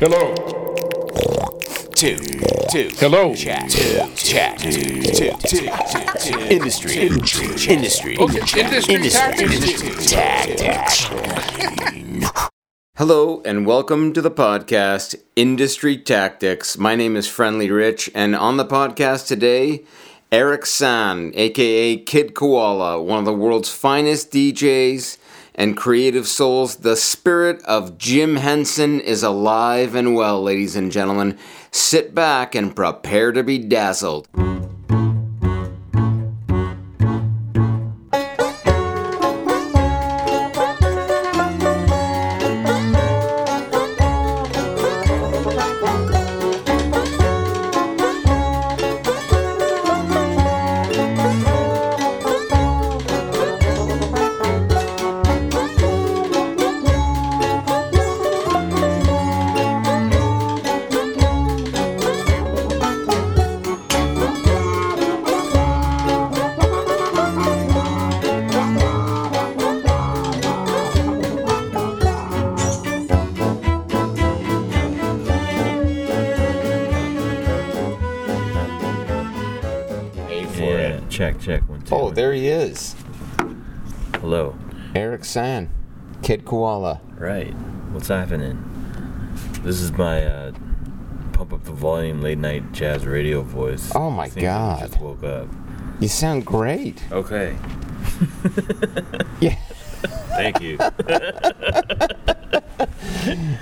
Hello. two, two. Hello. Chat, two, chat, two, two, two, two. Industry, industry, industry, Okay, industry tactics. industry tactics. Hello and welcome to the podcast Industry Tactics. My name is Friendly Rich, and on the podcast today, Eric San, aka Kid Koala, one of the world's finest DJs and creative souls. The spirit of Jim Henson is alive and well, ladies and gentlemen. Sit back and prepare to be dazzled. Kid Koala. Right. What's happening? This is my uh, pump up the volume late night jazz radio voice. Oh my like I God. Just woke up. You sound great. Okay. Yeah. Thank you.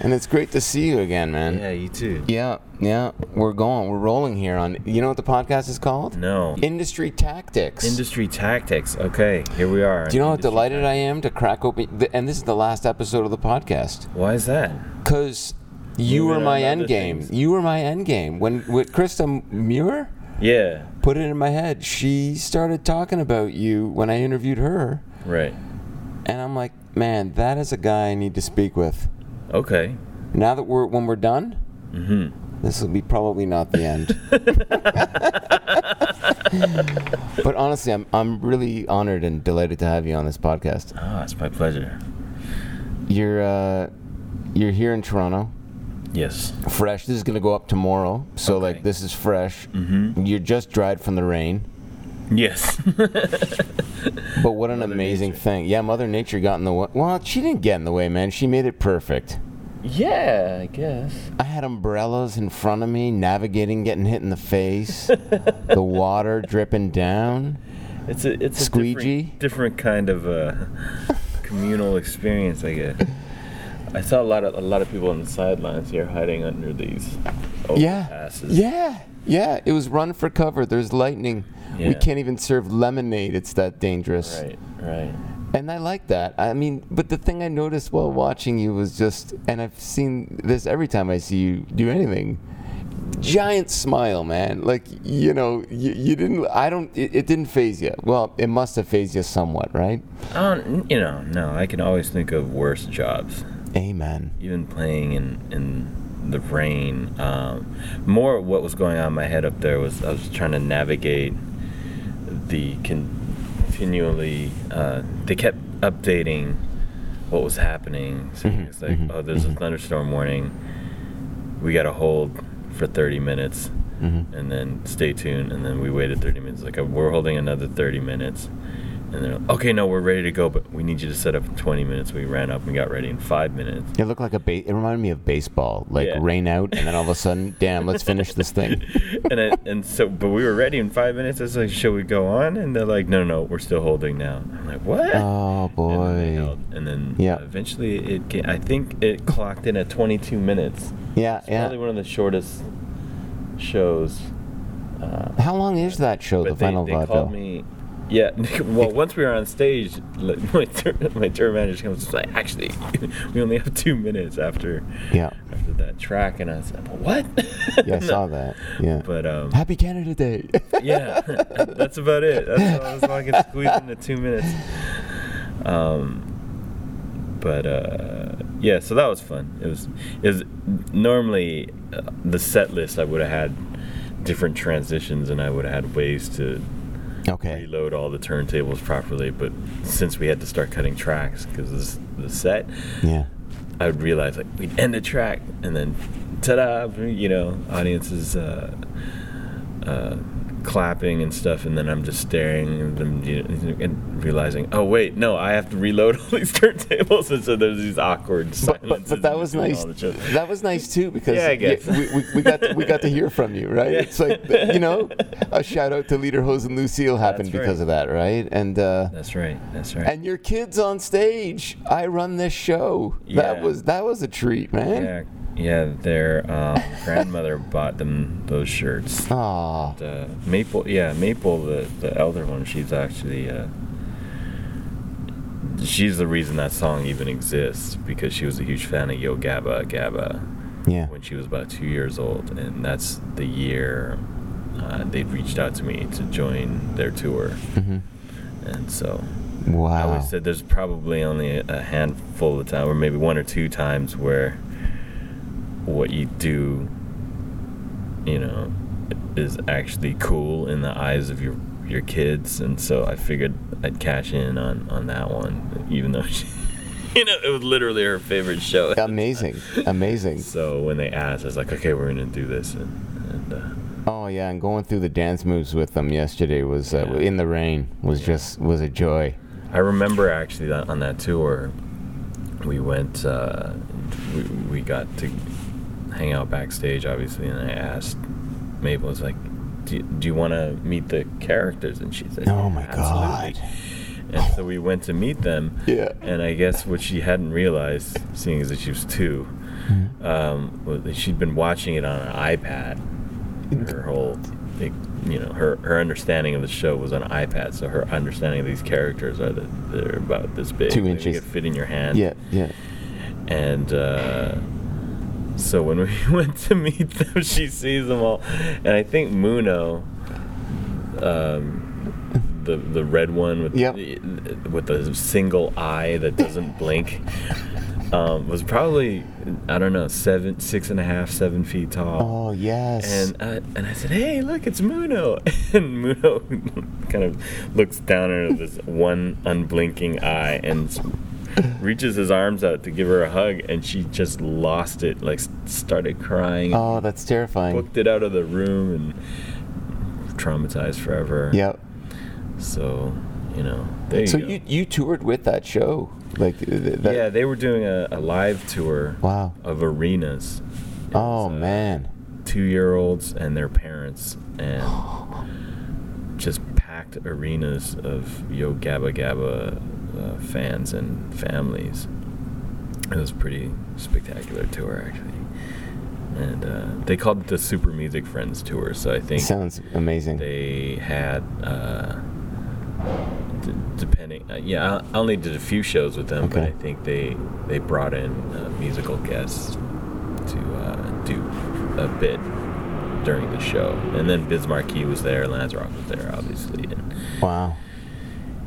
And it's great to see you again, man. yeah, you too. Yeah, yeah. We're going. We're rolling here on. You know what the podcast is called? No. Industry Tactics. Industry tactics. Okay, here we are. Do you know how Industry delighted I am to crack open? th- And this is the last episode of the podcast. Why is that? Because you Moving were my end game. things. You were my end game. When with Krista Muir Yeah. put it in my head, she started talking about you when I interviewed her. Right. And I'm like, man, that is a guy I need to speak with. Okay. Now that we're when we're done, Mm-hmm. this will be probably not the end. but honestly, I'm I'm really honored and delighted to have you on this podcast. Ah, it's my pleasure. You're uh, you're here in Toronto, Yes. fresh. This is gonna go up tomorrow, so Okay. like this is fresh. Mm-hmm. You're just dried from the rain. Yes. But what an Mother amazing Nature. thing! Yeah, Mother Nature got in the way. Well, she didn't get in the way, man. She made it perfect. Yeah, I guess. I had umbrellas in front of me, navigating, getting hit in the face, the water dripping down. It's a it's a Squeegee? different, different kind of uh, communal experience, I guess. I saw a lot of a lot of people on the sidelines here hiding under these Yeah. overpasses. Yeah. Yeah. It was run for cover. There's lightning. We can't even serve lemonade. It's that dangerous. Right, right. And I like that. I mean, but the thing I noticed while watching you was just, and I've seen this every time I see you do anything. Giant smile, man. Like you know, you, you didn't. I don't. It, it didn't phase you. Well, it must have phased you somewhat, right? Don't, you know, no, I can always think of worse jobs. Amen. Even playing in in the rain. Um, more what was going on in my head up there was I was trying to navigate the continually. Uh, they kept updating what was happening. So Mhm, it's like, mhm, oh, there's a mhm. thunderstorm warning. We got to hold for 30 minutes, hmm and then stay tuned. And then we waited 30 minutes. Like we're holding another 30 minutes. And they're like, okay, no, we're ready to go, but we need you to set up in 20 minutes. We ran up and got ready in five minutes. It looked like a ba- It reminded me of baseball. Like Yeah. rain out, and then all of a sudden, damn, let's finish this thing. and I, and so, but we were ready in five minutes. I was like, should we go on?" And they're like, "No, no, we're still holding now." I'm like, "What?" Oh And then, boy. held, and then Yeah. eventually it. Came, I think it clocked in at 22 minutes. Yeah, It's yeah. probably one of the shortest shows. Uh, How long is that show, the they, final they vaudeville? Yeah, well, once we were on stage, my tour, my tour manager comes and like, actually, we only have two minutes after Yeah, after that track, and I said, like, what? yeah, I saw that. Yeah. But um, Happy Canada Day. yeah, that's about it. That's all long as I can squeeze into two minutes. Um, but uh, yeah, so that was fun. It was it was normally uh, the set list I would have had different transitions and I would have had ways to okay. reload all the turntables properly. But since we had to start cutting tracks because the set, Yeah. I would realize like we'd end a track and then ta-da, you know, audiences uh, uh, clapping and stuff, and then I'm just staring at them and realizing, oh wait, no, I have to reload all these turntables, and so there's these awkward But, silences. but, but that was nice. all the shows. That was nice too because Yeah, I guess. we, we, we got to, we got to hear from you, right? Yeah. It's like you know, a shout out to Lederhosen Lucil happened That's because right. of that, right? And uh, That's right. That's right. and your kids on stage. I run this show. Yeah. That was that was a treat, man. yeah, yeah. Their um, grandmother bought them those shirts. Aw, uh, Maple, yeah, Maple, the the elder one. She's actually uh, she's the reason that song even exists because she was a huge fan of Yo Gabba Gabba yeah. when she was about two years old, and that's the year uh, they reached out to me to join their tour, Mm-hmm. and so Wow. I always said there's probably only a handful of times, or maybe one or two times, where what you do, you know, is actually cool in the eyes of your your kids, and so I figured I'd cash in on on that one, even though she, you know it was literally her favorite show. Amazing, amazing. So when they asked, I was like, okay, we're gonna do this, and, and uh, Oh yeah, and going through the dance moves with them yesterday was uh, Yeah. in the rain was Yeah. just was a joy. I remember actually that on that tour, we went, uh, we, we got to hang out backstage, obviously, and I asked Mabel, I was like, do, do you want to meet the characters? And she said, Oh my "Absolutely." God. And so we went to meet them. Yeah. And I guess what she hadn't realized, seeing as that she was two, Mm-hmm. um, was that she'd been watching it on an iPad. Her whole, you know, her, her understanding of the show was on an iPad. So her understanding of these characters are that they're about this big. Two They inches. could fit in your hand. Yeah, yeah. And uh, so when we went to meet them, she sees them all, and I think Muno, um, the the red one with Yep. the, with the single eye that doesn't blink, um, was probably I don't know seven, six and a half, seven feet tall. Oh yes. And uh, and I said, "Hey, look, it's Muno." And Muno kind of looks down at this one unblinking eye and reaches his arms out to give her a hug, and she just lost it. Like started crying. oh, that's terrifying. Booked it out of the room and traumatized forever. Yep. So, you know, you So go. you you toured with that show, like th- th- that, yeah, they were doing a, a live tour Wow. of arenas. It Oh was, uh, man. two year olds and their parents and just packed arenas of Yo Gabba Gabba uh, fans and families. It was a pretty spectacular tour, actually. And uh, they called it the Super Music Friends Tour, so I think Sounds amazing. they had, uh, d- depending, uh, yeah, I only did a few shows with them, but I think they they brought in uh, musical guests to uh, do a bit during the show, and then Biz Markie was there, Lance Rock was there, obviously, and Wow.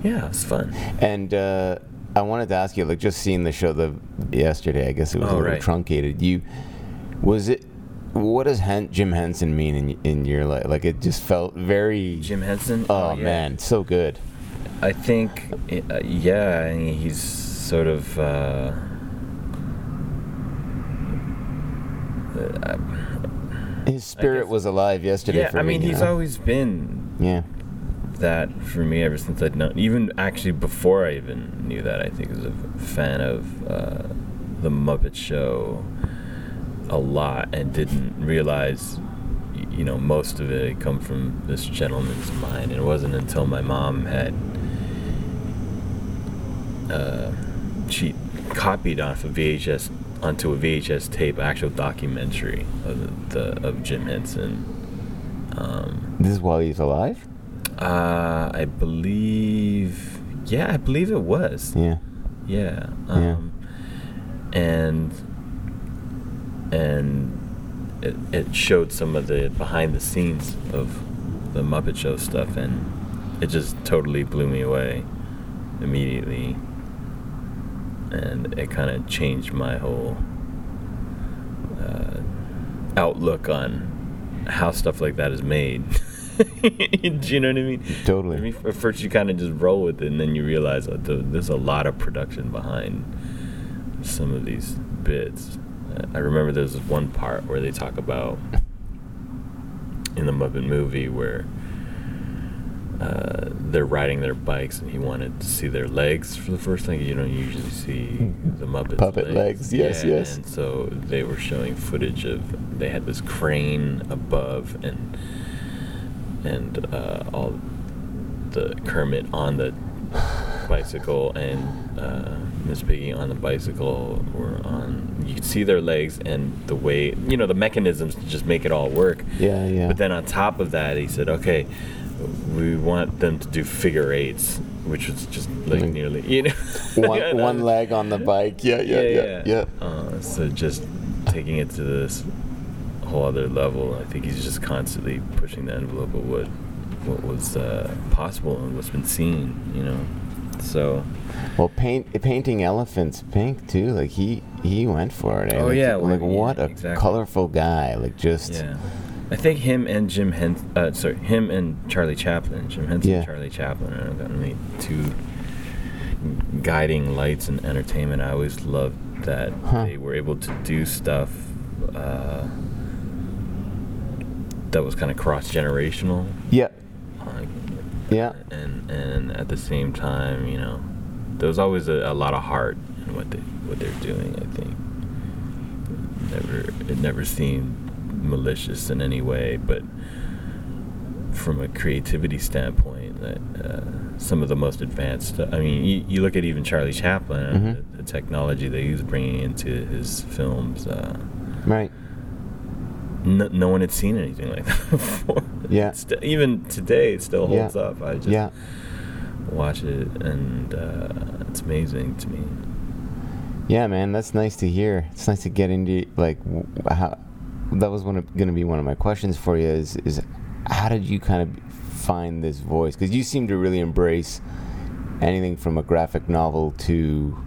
Yeah, it was fun. And uh, I wanted to ask you, like, just seeing the show the yesterday, I guess it was a Oh, little right. truncated. You was it? What does Hen- Jim Henson mean in in your life? Like, it just felt very. Jim Henson. oh yeah. man, so good. I think, uh, yeah, I mean, he's sort of. Uh, uh, His spirit was alive yesterday yeah, I me. mean, he's know? always been Yeah. That for me ever since I'd known. Even actually before I even knew that, I think I was a fan of uh, the Muppet Show a lot, and didn't realize, you know, most of it had come from this gentleman's mind. And it wasn't until my mom had uh, she copied off a VHS onto a VHS tape, actual documentary of the, the of Jim Henson. Um, This is while he's alive. Uh, I believe, yeah, I believe it was. Yeah. Yeah. Yeah. Um, And and it, it showed some of the behind the scenes of the Muppet Show stuff, and it just totally blew me away immediately. And it kind of changed my whole uh, outlook on how stuff like that is made. Do you know what I mean? Totally. I mean, at first you kind of just roll with it, and then you realize that the, there's a lot of production behind some of these bits. I remember there's one part where they talk about in the Muppet movie where uh, they're riding their bikes and he wanted to see their legs for the first time. You don't usually see the Muppet Puppet legs, yes, Yeah, yes. And so they were showing footage of they had this crane above and and uh, all the Kermit on the bicycle and uh, Miss Piggy on the bicycle were on. You could see their legs and the way you know the mechanisms to just make it all work. Yeah, yeah. But then on top of that, he said, "Okay, we want them to do figure eights, which was just like Mm. nearly you know one one leg on the bike. Yeah, yeah, yeah, yeah. Uh, so just taking it to this whole other level, I think he's just constantly pushing the envelope of what what was uh, possible and what's been seen. You know, so Well, paint painting elephants pink too. Like he he went for it. eh? Oh, Like, yeah, well, like yeah, what a exactly. colorful guy. Like just yeah. I think him and Jim Henson, uh, sorry, him and Charlie Chaplin, Jim Henson Yeah. and Charlie Chaplin are definitely two guiding lights in entertainment. I always loved that Huh. they were able to do stuff uh, that was kind of cross generational, yeah, uh, yeah. and and at the same time, you know, there was always a, a lot of heart in what they what they're doing. I think never it never seemed malicious in any way, but from a creativity standpoint, that uh, some of the most advanced. I mean, you, you look at even Charlie Chaplin, Mhm. the, the technology that he was bringing into his films. Uh, Right. No, no one had seen anything like that before. Yeah. Even today, it still holds Yeah. up. I just Yeah. watch it, and uh, it's amazing to me. Yeah, man, that's nice to hear. It's nice to get into like how. That was one going to be one of my questions for you. Is is how did you kind of find this voice? Because you seem to really embrace anything from a graphic novel to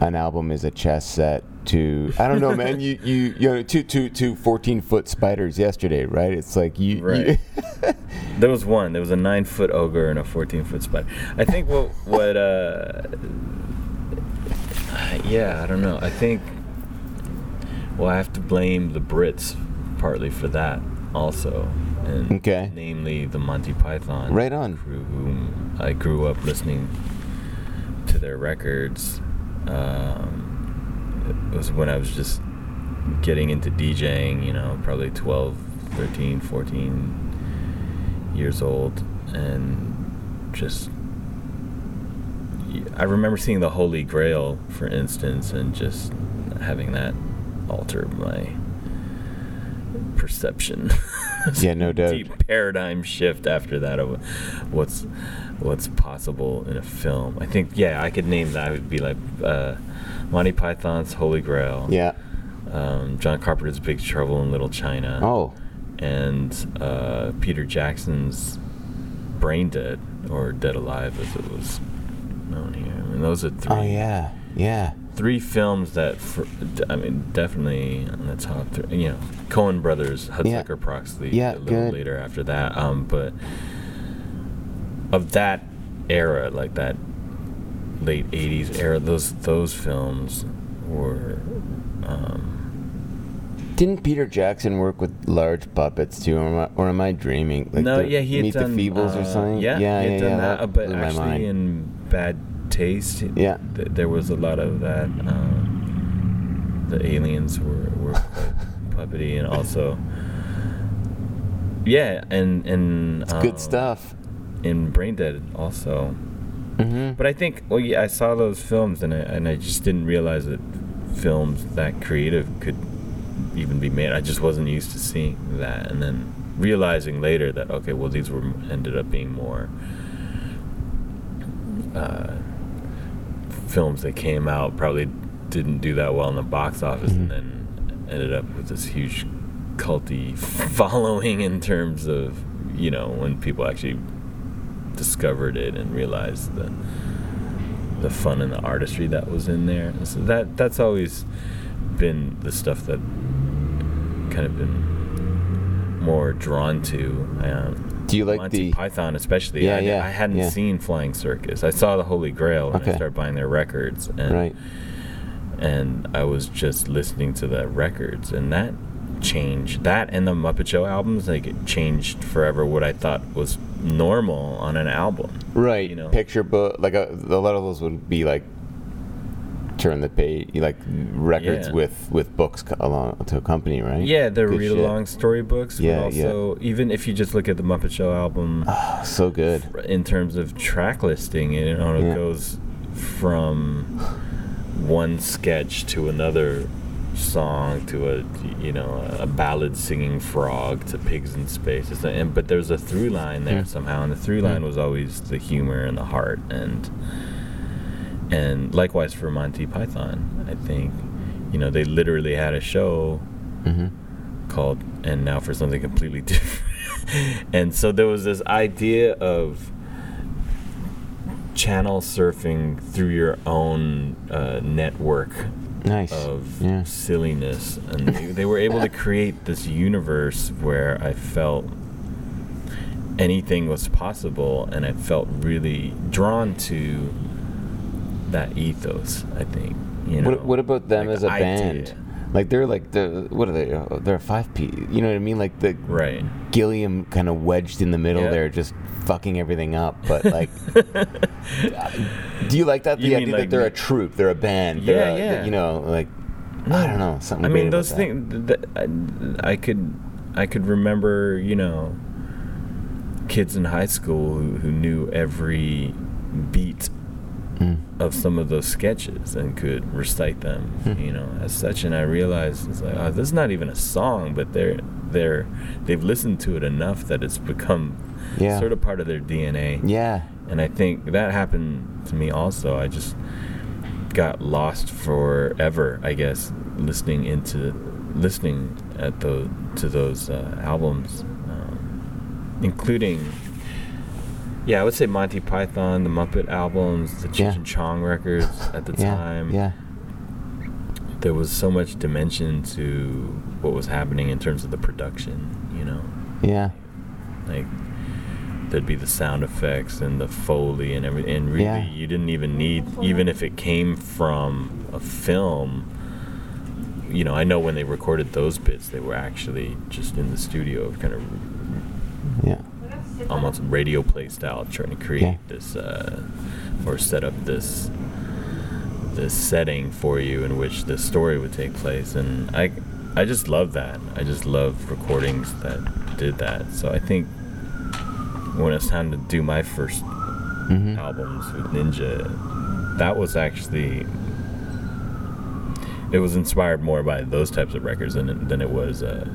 an album is a chess set to I don't know, man. You you you know to to to fourteen foot spiders yesterday, right? It's like you, you Right. There was one. There was a nine foot ogre and a fourteen foot spider. I think what what uh yeah I don't know. I think well I have to blame the Brits partly for that also, and Okay. namely the Monty Python Right on. crew whom I grew up listening to their records. Um, it was when I was just getting into DJing, you know, probably 12, 13, 14 years old, and just. I remember seeing the Holy Grail, for instance, and just having that alter my perception. Yeah, no doubt. Deep paradigm shift after that of what's what's possible in a film. I think yeah, I could name that. It would be like uh, Monty Python's Holy Grail. yeah. Um, John Carpenter's Big Trouble in Little China. Oh, And uh, Peter Jackson's Brain Dead or Dead Alive, as it was known here. I mean, those are three oh yeah, yeah. three films that, for, I mean, definitely on the top three. You know, Coen Brothers, Yeah. Hudsucker Proxy, Yeah, a little good. later after that. Um, but of that era, like that late '80s era, those those films were. Um, Didn't Peter Jackson work with large puppets too, or am I, or am I dreaming? Like no, the yeah, he had Meet done the Feebles uh, or something. Yeah, yeah, he yeah. done yeah, that. but actually, in Bad Taste, Yeah. th- there was a lot of that. Um, the aliens were were puppety, and also, yeah, and and it's um, good stuff. In Brain Dead, also. Mm-hmm. But I think, well, yeah, I saw those films, and I and I just didn't realize that films that creative could even be made. I just wasn't used to seeing that, and then realizing later that okay, well, these were ended up being more uh, films that came out probably didn't do that well in the box office, Mhm. and then ended up with this huge culty following in terms of you know when people actually discovered it and realized the the fun and the artistry that was in there. And so that that's always been the stuff that kind of been more drawn to. Um, Do you like Monty the? Python, especially? Yeah, I, yeah, I hadn't yeah. seen Flying Circus. I saw the Holy Grail and Okay. I started buying their records. And Right. and I was just listening to the records, and that changed that and the Muppet Show albums like it changed forever what I thought was normal on an album. Right. You know. Picture book. Like a, a lot of those would be like turn the page, like records Yeah. with with books co- along to accompany, right? Yeah, the Good read along storybooks. Yeah, also even if you just look at the Muppet Show album ah, So good. in terms of track listing, it, you know, it Yeah. goes from one sketch to another song to a you know a ballad singing frog to pigs in space It's and but there's a through line there Yeah. somehow and the through line Yeah. was always the humor and the heart and and likewise for Monty Python I think you know they literally had a show hmm called and now for something completely different and so there was this idea of channel surfing through your own uh, network Nice. of yeah. silliness and they, they were able to create this universe where i felt anything was possible and i felt really drawn to that ethos i think you know What, what about them like as a band? Like they're like the what are they? They're a five piece. You know what I mean? Like the right Gilliam kind of wedged in the middle Yeah. there, just fucking everything up. But like, do you like that? The You idea mean that they're a troop, they're a band. Yeah, they're a- yeah. You know, like I don't know something. I mean, those things. Th- I, I could, I could remember, you know, kids in high school who, who knew every beat Mm. of some of those sketches and could recite them, Hmm. you know, as such. And I realized it's like, oh, this is not even a song, but they're they're they've listened to it enough that it's become Yeah. sort of part of their DNA. Yeah. And I think that happened to me also. I just got lost forever, I guess, listening into listening at those to those uh, albums, um, including. Yeah, I would say Monty Python, the Muppet albums, the Cheech Yeah. and Chong records at the Yeah. time. Yeah. There was so much dimension to what was happening in terms of the production, you know? Yeah. like there'd be the sound effects and the foley and everything and really Yeah. you didn't even need even if it came from a film you know i know when they recorded those bits they were actually just in the studio of kind of Yeah. Almost radio play style trying to create Yeah. this uh, or set up this this setting for you in which the story would take place. And i i just love that. I just love recordings that did that. So i think when it's time to do my first hmm albums with ninja that was actually it was inspired more by those types of records than it, than it was uh,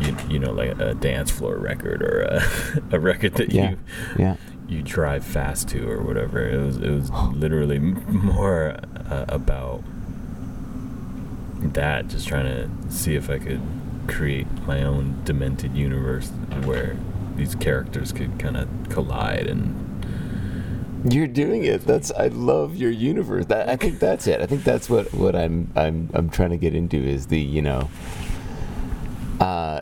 you, you know like a dance floor record or a, a record that Yeah. you Yeah. you drive fast to or whatever it was it was literally more uh, about that just trying to see if I could create my own demented universe where these characters could kind of collide and You're doing it. That's I love your universe. That I think that's it. I think that's what what I'm I'm I'm trying to get into is the you know uh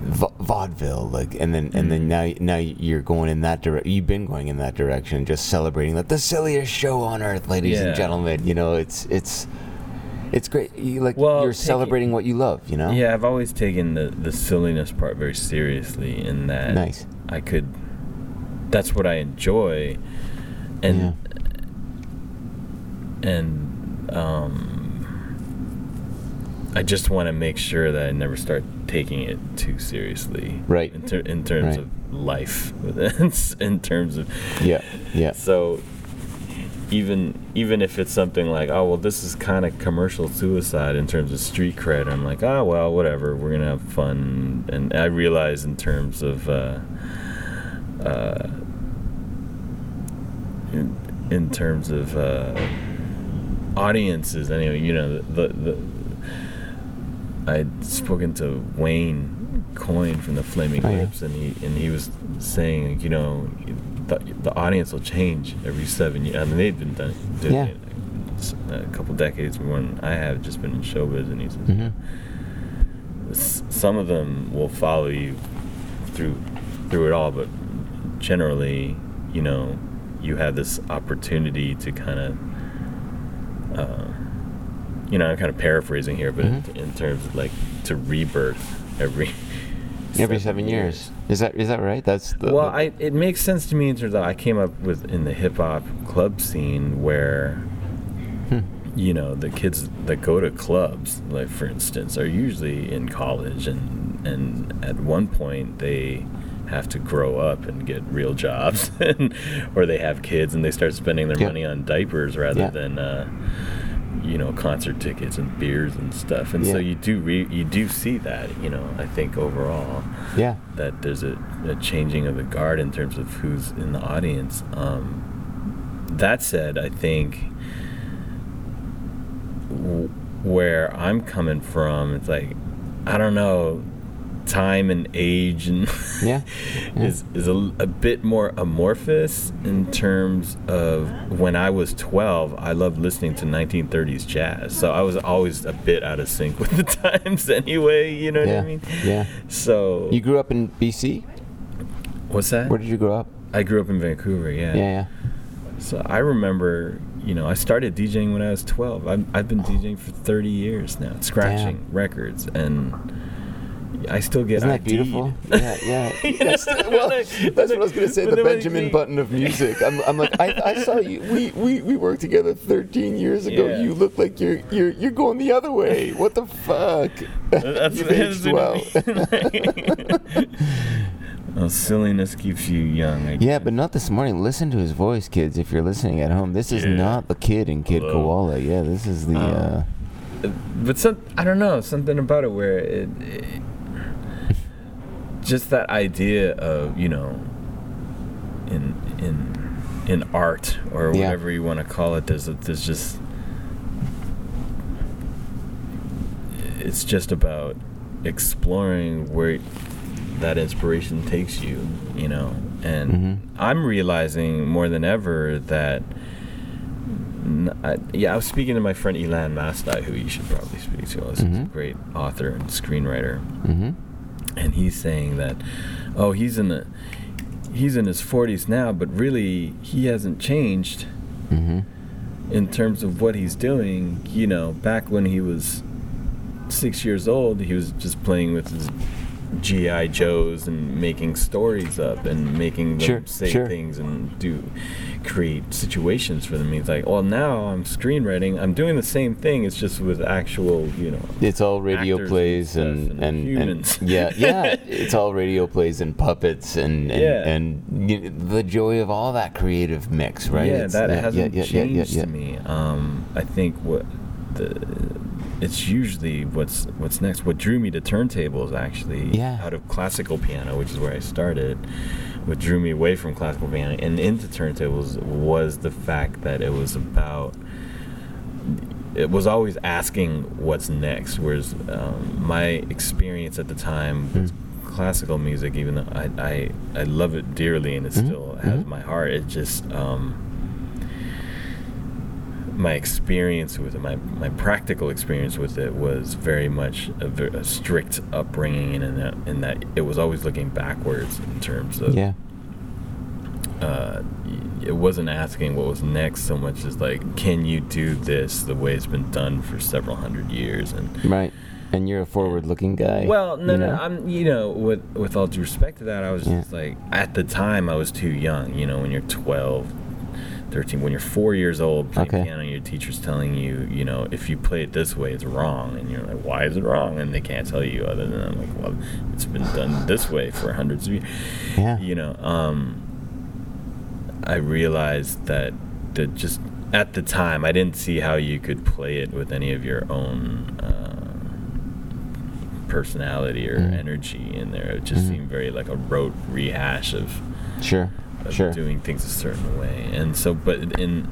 va- vaudeville like and then and then now now you're going in that direction. You've been going in that direction, just celebrating like the silliest show on earth, ladies and gentlemen. You know, it's it's it's great. You like Well, you're taking- celebrating what you love. You know. yeah I've always taken the the silliness part very seriously in that Nice. I could that's what I enjoy and and um I just want to make sure that I never start taking it too seriously Right. in, ter- in terms Right. of life in terms of Yeah. Yeah. so even even if it's something like oh well this is kind of commercial suicide in terms of street cred i'm like oh well whatever we're gonna have fun and i realize in terms of uh, uh, in, in terms of uh, audiences anyway you know the, the, the i'd spoken to wayne coyne from the flaming Oh, yeah. lips and he and he was saying you know the, the audience will change every seven years i mean they've been done, doing Yeah. it a couple decades more than i have just been in showbiz and he says hmm some of them will follow you through through it all but generally you know you have this opportunity to kind of uh, you know, I'm kind of paraphrasing here, but Mhm. in terms of like to rebirth every Every seven years. Is that is that right? That's the, well, the- I it makes sense to me in terms of I came up with in the hip hop club scene where Hmm. you know the kids that go to clubs, like for instance, are usually in college and and at one point they have to grow up and get real jobs, and, or they have kids and they start spending their Yeah. money on diapers rather Yeah. than. Uh, you know, concert tickets and beers and stuff, and so you do re- you do see that. You know, I think overall, yeah. that there's a, a changing of the guard in terms of who's in the audience. Um, that said, I think w- where I'm coming from, it's like I don't know, time and age and Yeah, yeah. is is a, a bit more amorphous in terms of when I was 12, I loved listening to 1930s jazz. So I was always a bit out of sync with the times anyway. You know what. I mean? Yeah. So You grew up in BC? what's that? Where did you grow up? I grew up in Vancouver, yeah. Yeah, yeah. So I remember, you know, I started DJing when I was 12. I've, I've been DJing for 30 years now, scratching Damn. records, and I still get Isn't that ID'd. beautiful? Yeah, yeah. You That's, well, that's what I was gonna say. The Benjamin Button of music. I'm, I'm like, I, I saw you. We, we, we worked together 13 years ago. Yeah. You look like you're you're you're going the other way. What the fuck? That's, that's aged well. what I mean. well, silliness keeps you young. I Yeah, but not this morning. Listen to his voice, kids. If you're listening at home, this is Yeah. not the kid in Kid Hello. Koala. Yeah, this is the. Uh, Um, but some I don't know something about it where it, it just that idea of you know in in in art or Yeah. whatever you want to call it there's a, there's just it's just about exploring where that inspiration takes you you know and Mhm. i'm realizing more than ever that I, yeah, I was speaking to my friend Elan Mastai, who you should probably speak to. He's a Mhm. great author and screenwriter, hmm and he's saying that, oh, he's in the, he's in his 40s now, but really he hasn't changed hmm in terms of what he's doing. You know, back when he was six years old, he was just playing with his GI Joes and making stories up and making them Sure, say sure. things and do create situations for them. He's like, well, now I'm screenwriting. I'm doing the same thing. It's just with actual, you know. It's all radio plays and and, and, humans. yeah yeah it's all radio plays and puppets and and, Yeah. and you know, the joy of all that creative mix right Yeah, It's- that yeah, hasn't yeah, yeah, changed to me. Um, I think what the it's usually what's what's next. What drew me to turntables actually Yeah. out of classical piano, which is where I started. What drew me away from classical piano and into turntables was the fact that it was about it was always asking what's next. Whereas um, my experience at the time with classical music, even though I, I, I love it dearly and it Mhm, still has mhm. my heart, it just um, my experience with it, my, my practical experience with it was very much a, a strict upbringing and in that, in that it was always looking backwards in terms of yeah uh, it wasn't asking what was next so much as like, can you do this the way it's been done for several hundred years? And right and you're a forward looking guy well, no, no, know? I'm you know with with all due respect to that, I was Yeah. just like at the time I was too young. You know, when you're 12, 13, when you're four years old playing Okay. piano, your teacher's telling you, you know, if you play it this way, it's wrong, and you're like, why is it wrong? And they can't tell you other than I'm like, well, it's been done this way for hundreds of years yeah you know, um, I realized that that just at the time I didn't see how you could play it with any of your own uh, personality or Mhm. energy in there. It just Mhm. seemed very like a rote rehash of, sure of sure doing things a certain way. And so, but in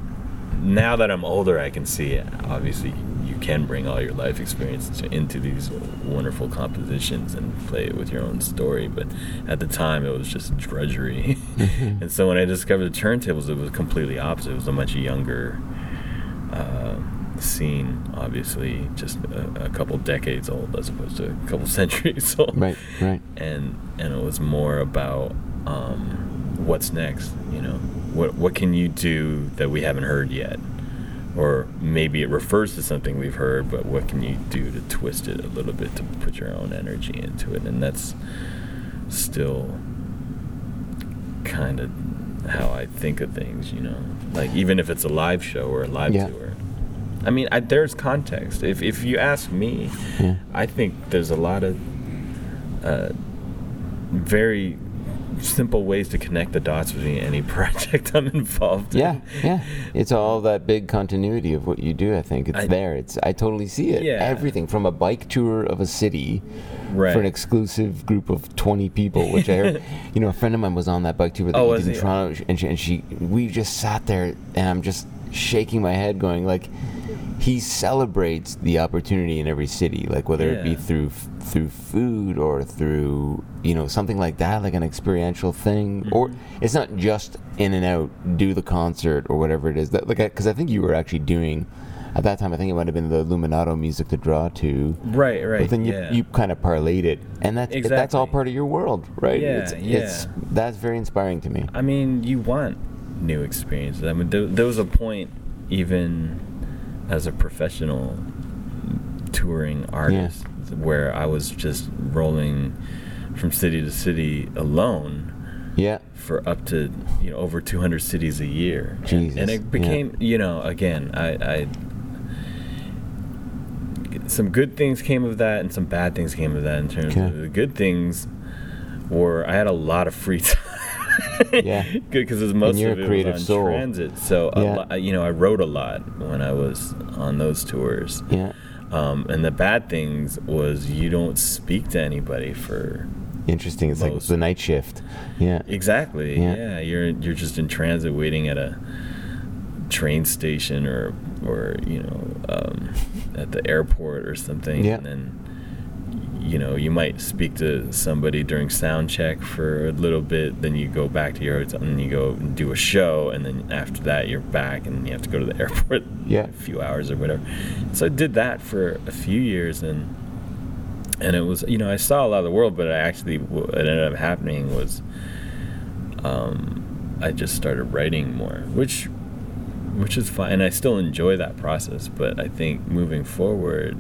now that I'm older, I can see obviously you can bring all your life experience to, into these wonderful compositions and play it with your own story. But at the time, it was just drudgery. and so when I discovered the turntables, it was completely opposite. It was a much younger uh, scene, obviously, just a, a couple decades old as opposed to a couple centuries old right right and and it was more about um, what's next. You know, what what can you do that we haven't heard yet? or maybe it refers to something we've heard, but what can you do to twist it a little bit to put your own energy into it? And that's still kind of how I think of things, you know. Like even if it's a live show or a live Yeah. tour. I mean, I, there's context. If if you ask me, Yeah. I think there's a lot of uh, very simple ways to connect the dots between any project I'm involved Yeah, in. yeah. It's all that big continuity of what you do. I think it's I- there. It's I totally see it. Yeah. Everything from a bike tour of a city Right. for an exclusive group of twenty people, which I heard. you know, a friend of mine was on that bike tour that Oh, in? Toronto, and she, and she we just sat there, and I'm just shaking my head, going like. He celebrates the opportunity in every city, like whether it be through through food or through you know something like that, like an experiential thing, or Mm-hmm. it's not just in and out, do the concert or whatever it is. That like because I think you were actually doing at that time. I think it might have been the Luminato music to draw to. Right, right. But then you, yeah. you kind of parlayed it, and that's that's all part of your world, right? Yeah, it's, yeah. It's, that's very inspiring to me. I mean, you want new experiences. I mean, there, there was a point, even as a professional touring artist, where I was just rolling from city to city alone Yeah, for up to you know over 200 cities a year, and, Jesus, and it yeah. became you know again I. I some good things came of that and some bad things came of that in terms Okay. of the good things were I had a lot of free time. Yeah. Good because most of it creative was on soul. transit. So Yeah. lo- you know, I wrote a lot when I was on those tours. yeah. Um, and the bad things was you don't speak to anybody for Interesting. It's like Most. the night shift. Yeah. exactly. Yeah. Yeah. you're you're just in transit waiting at a train station or or you know um, at the airport or something. Yeah. And then you know you might speak to somebody during sound check for a little bit then you go back to your hotel and you go and do a show and then after that you're back and you have to go to the airport Yeah. a few hours or whatever so i did that for a few years and and it was you know i saw a lot of the world but i actually what ended up happening was um, i just started writing more which which is fine and i still enjoy that process but i think moving forward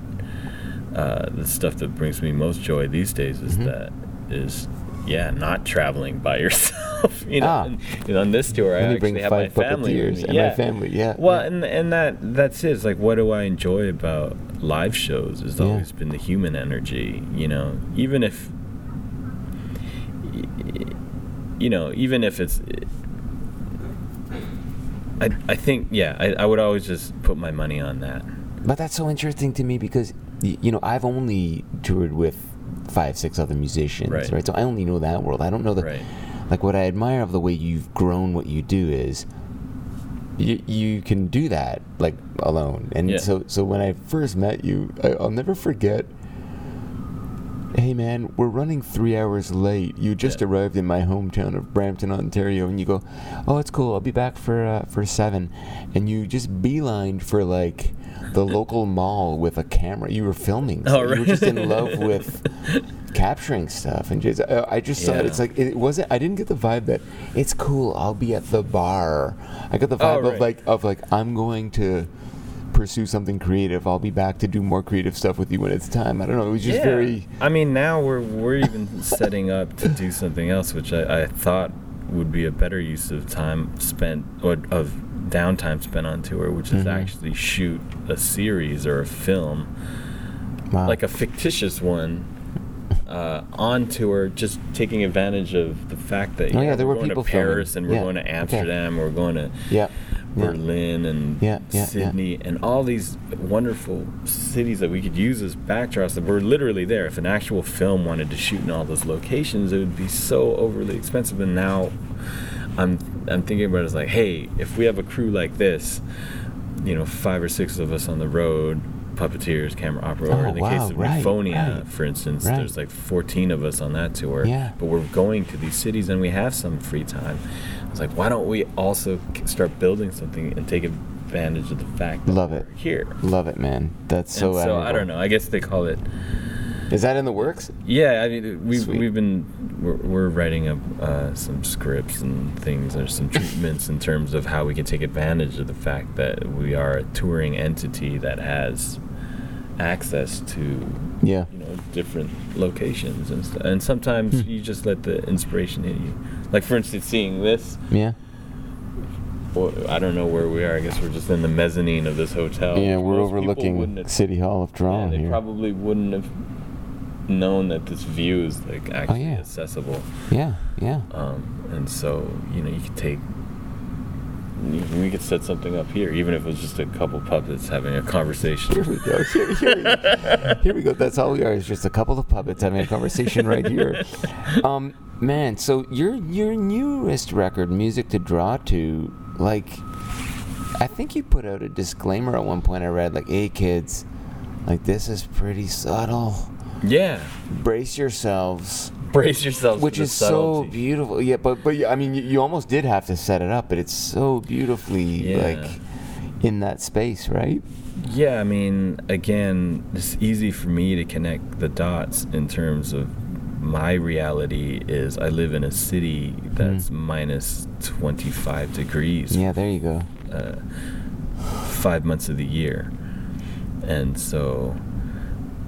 uh, the stuff that brings me most joy these days is Mhm. that is yeah not traveling by yourself you know Ah. and, know on this tour i Let me actually bring have my family with puppeteers me. and yeah. my family. Yeah. well yeah. and and that that's it it's like what do i enjoy about live shows has Yeah. always been the human energy you know even if you know even if it's I, I think yeah I, I would always just put my money on that But that's so interesting to me because you know I've only toured with five, six other musicians, Right. right? So I only know that world. I don't know the Right. like what I admire of the way you've grown what you do is you you can do that like alone. And Yeah. so so when I first met you, I, I'll never forget. Hey man, we're running three hours late. You just Yeah. arrived in my hometown of Brampton, Ontario, and you go, "Oh, it's cool. I'll be back for uh, for seven. and you just beelined for like the local mall with a camera. You were filming. Oh, right. You were just in love with capturing stuff, and just I, I just saw it. It's like it wasn't. I didn't get the vibe that it's cool. I'll be at the bar. I got the Oh, vibe of like of like I'm going to pursue something creative. I'll be back to do more creative stuff with you when it's time. I don't know. It was just very. I mean, now we're we're even setting up to do something else, which I, I thought would be a better use of time spent or of downtime spent on tour, which is Mhm. actually shoot a series or a film, Wow. like a fictitious one. Uh, on tour, just taking advantage of the fact that Oh, yeah, yeah, there we're were going people to Paris filming. and we're Yeah, going to okay. Amsterdam, we're going to yeah. Yeah. Berlin and Yeah, yeah, yeah. Sydney and all these wonderful cities that we could use as backdrops that were literally there. If an actual film wanted to shoot in all those locations, it would be so overly expensive. And now I'm I'm thinking about it as like, hey, if we have a crew like this, you know, five or six of us on the road, puppeteers, camera operator. Oh, in the wow, case of right, Nufonia, right, for instance, right. there's like 14 of us on that tour. Yeah. But we're going to these cities and we have some free time. It's like, why don't we also start building something and take advantage of the fact that Love we're it. here? Love it, man. That's so. and so I don't know. I guess they call it Is that in the works? Yeah, I mean, we've Sweet. we've been we're, we're writing up uh, some scripts and things. There's some treatments in terms of how we can take advantage of the fact that we are a touring entity that has access to Yeah. you know different locations and st- and sometimes Hmm. you just let the inspiration hit you. Like for instance, seeing this. Yeah. Well, I don't know where we are. I guess we're just in the mezzanine of this hotel. Yeah, we're Most overlooking have- City Hall of yeah, they here. probably wouldn't have known that this view is like actually Oh, yeah. accessible. yeah, yeah. Um, and so you know you could take. We could set something up here, even if it was just a couple puppets having a conversation. Here we go. Here, here we go. Here we go. That's all we are. Is just a couple of puppets having a conversation right here. Um, man. So your your newest record, "Music to Draw To," like, I think you put out a disclaimer at one point. I read like, "Hey kids, like this is pretty subtle. Yeah, Brace yourselves." Brace yourselves. Which is so beautiful. Yeah, but but I mean, you, you almost did have to set it up, but it's so beautifully Yeah. like in that space, right? Yeah, I mean, again, it's easy for me to connect the dots in terms of my reality is I live in a city that's minus 25 degrees Yeah, there you go. uh, five months of the year. And so,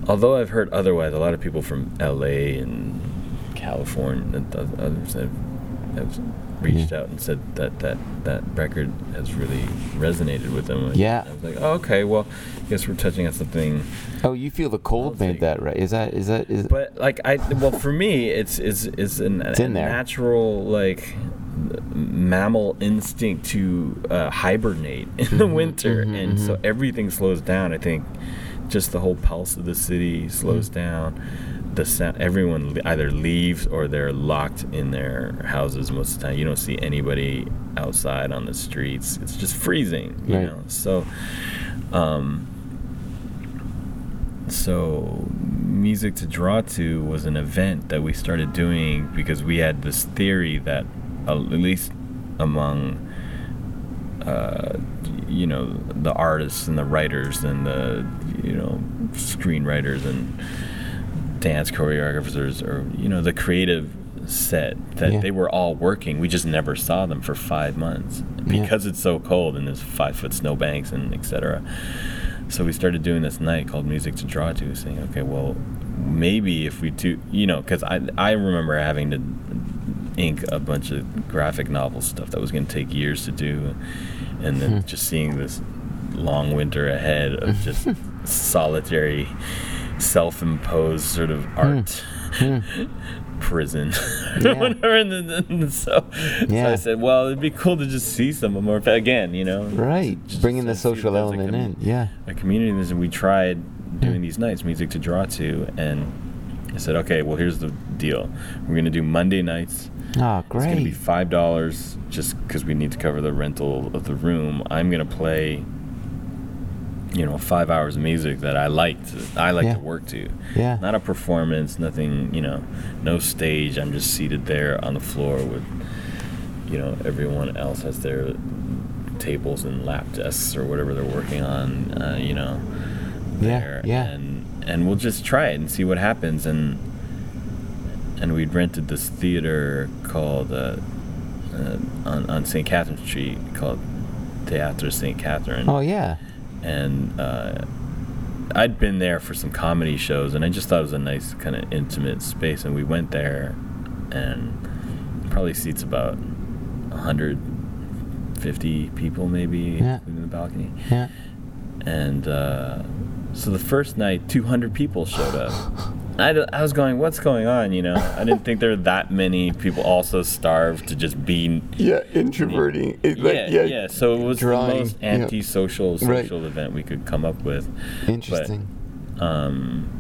although I've heard otherwise, a lot of people from LA and California and others have, have reached Yeah. out and said that, that that record has really resonated with them. Yeah. I was like, oh, okay, well, I guess we're touching on something. Oh, you feel the cold made that right? Is that is that is? But like I, well, for me, it's it's it's an, It's a there. natural like mammal instinct to uh, hibernate in the winter, mhm, and so mhm. everything slows down. I think just the whole pulse of the city slows Mm. down. The sound, everyone either leaves or they're locked in their houses most of the time. You don't see anybody outside on the streets. It's just freezing, you Right. know. So, um, so music to draw to was an event that we started doing because we had this theory that uh, at least among uh, you know the artists and the writers and the you know screenwriters and dance choreographers or you know the creative set that Yeah. they were all working we just never saw them for five months Yeah. because it's so cold and there's five foot snowbanks and etc so we started doing this night called music to draw to saying okay well maybe if we do you know because I, I remember having to ink a bunch of graphic novel stuff that was going to take years to do and then Hmm. just seeing this long winter ahead of just solitary self-imposed sort of art prison. Hmm. Yeah. whatever and then, then- so, so i said well it'd be cool to just see some of more again you know Right, just bringing the to see that social a element in. Yeah, a community and we tried doing Hmm. these nights music to draw to and i said okay well here's the deal. We're going to do monday nights. Oh it's going to be five dollars just because we need to cover the rental of the room. I'm going to play you know five hours of music that i like to i like Yeah. to work to Yeah, not a performance nothing you know no stage i'm just seated there on the floor with you know everyone else has their tables and lap desks or whatever they're working on uh, you know Yeah, there yeah. and and we'll just try it and see what happens and and we'd rented this theater called uh, uh, on, on St. Catherine Street called Theatre St. Catherine oh yeah, and uh, I'd been there for some comedy shows, and I just thought it was a nice kind of intimate space. And we went there, and probably seats about 150 people, maybe, Yeah. in the balcony. yeah. And uh, so the first night, 200 people showed up. I, I was going, what's going on? You know, I didn't think there were that many people also starved to just be Yeah, introverting. It, like, yeah, yeah, yeah, So it was drawing, the most yeah. anti-social Right. social event we could come up with. Interesting. Um,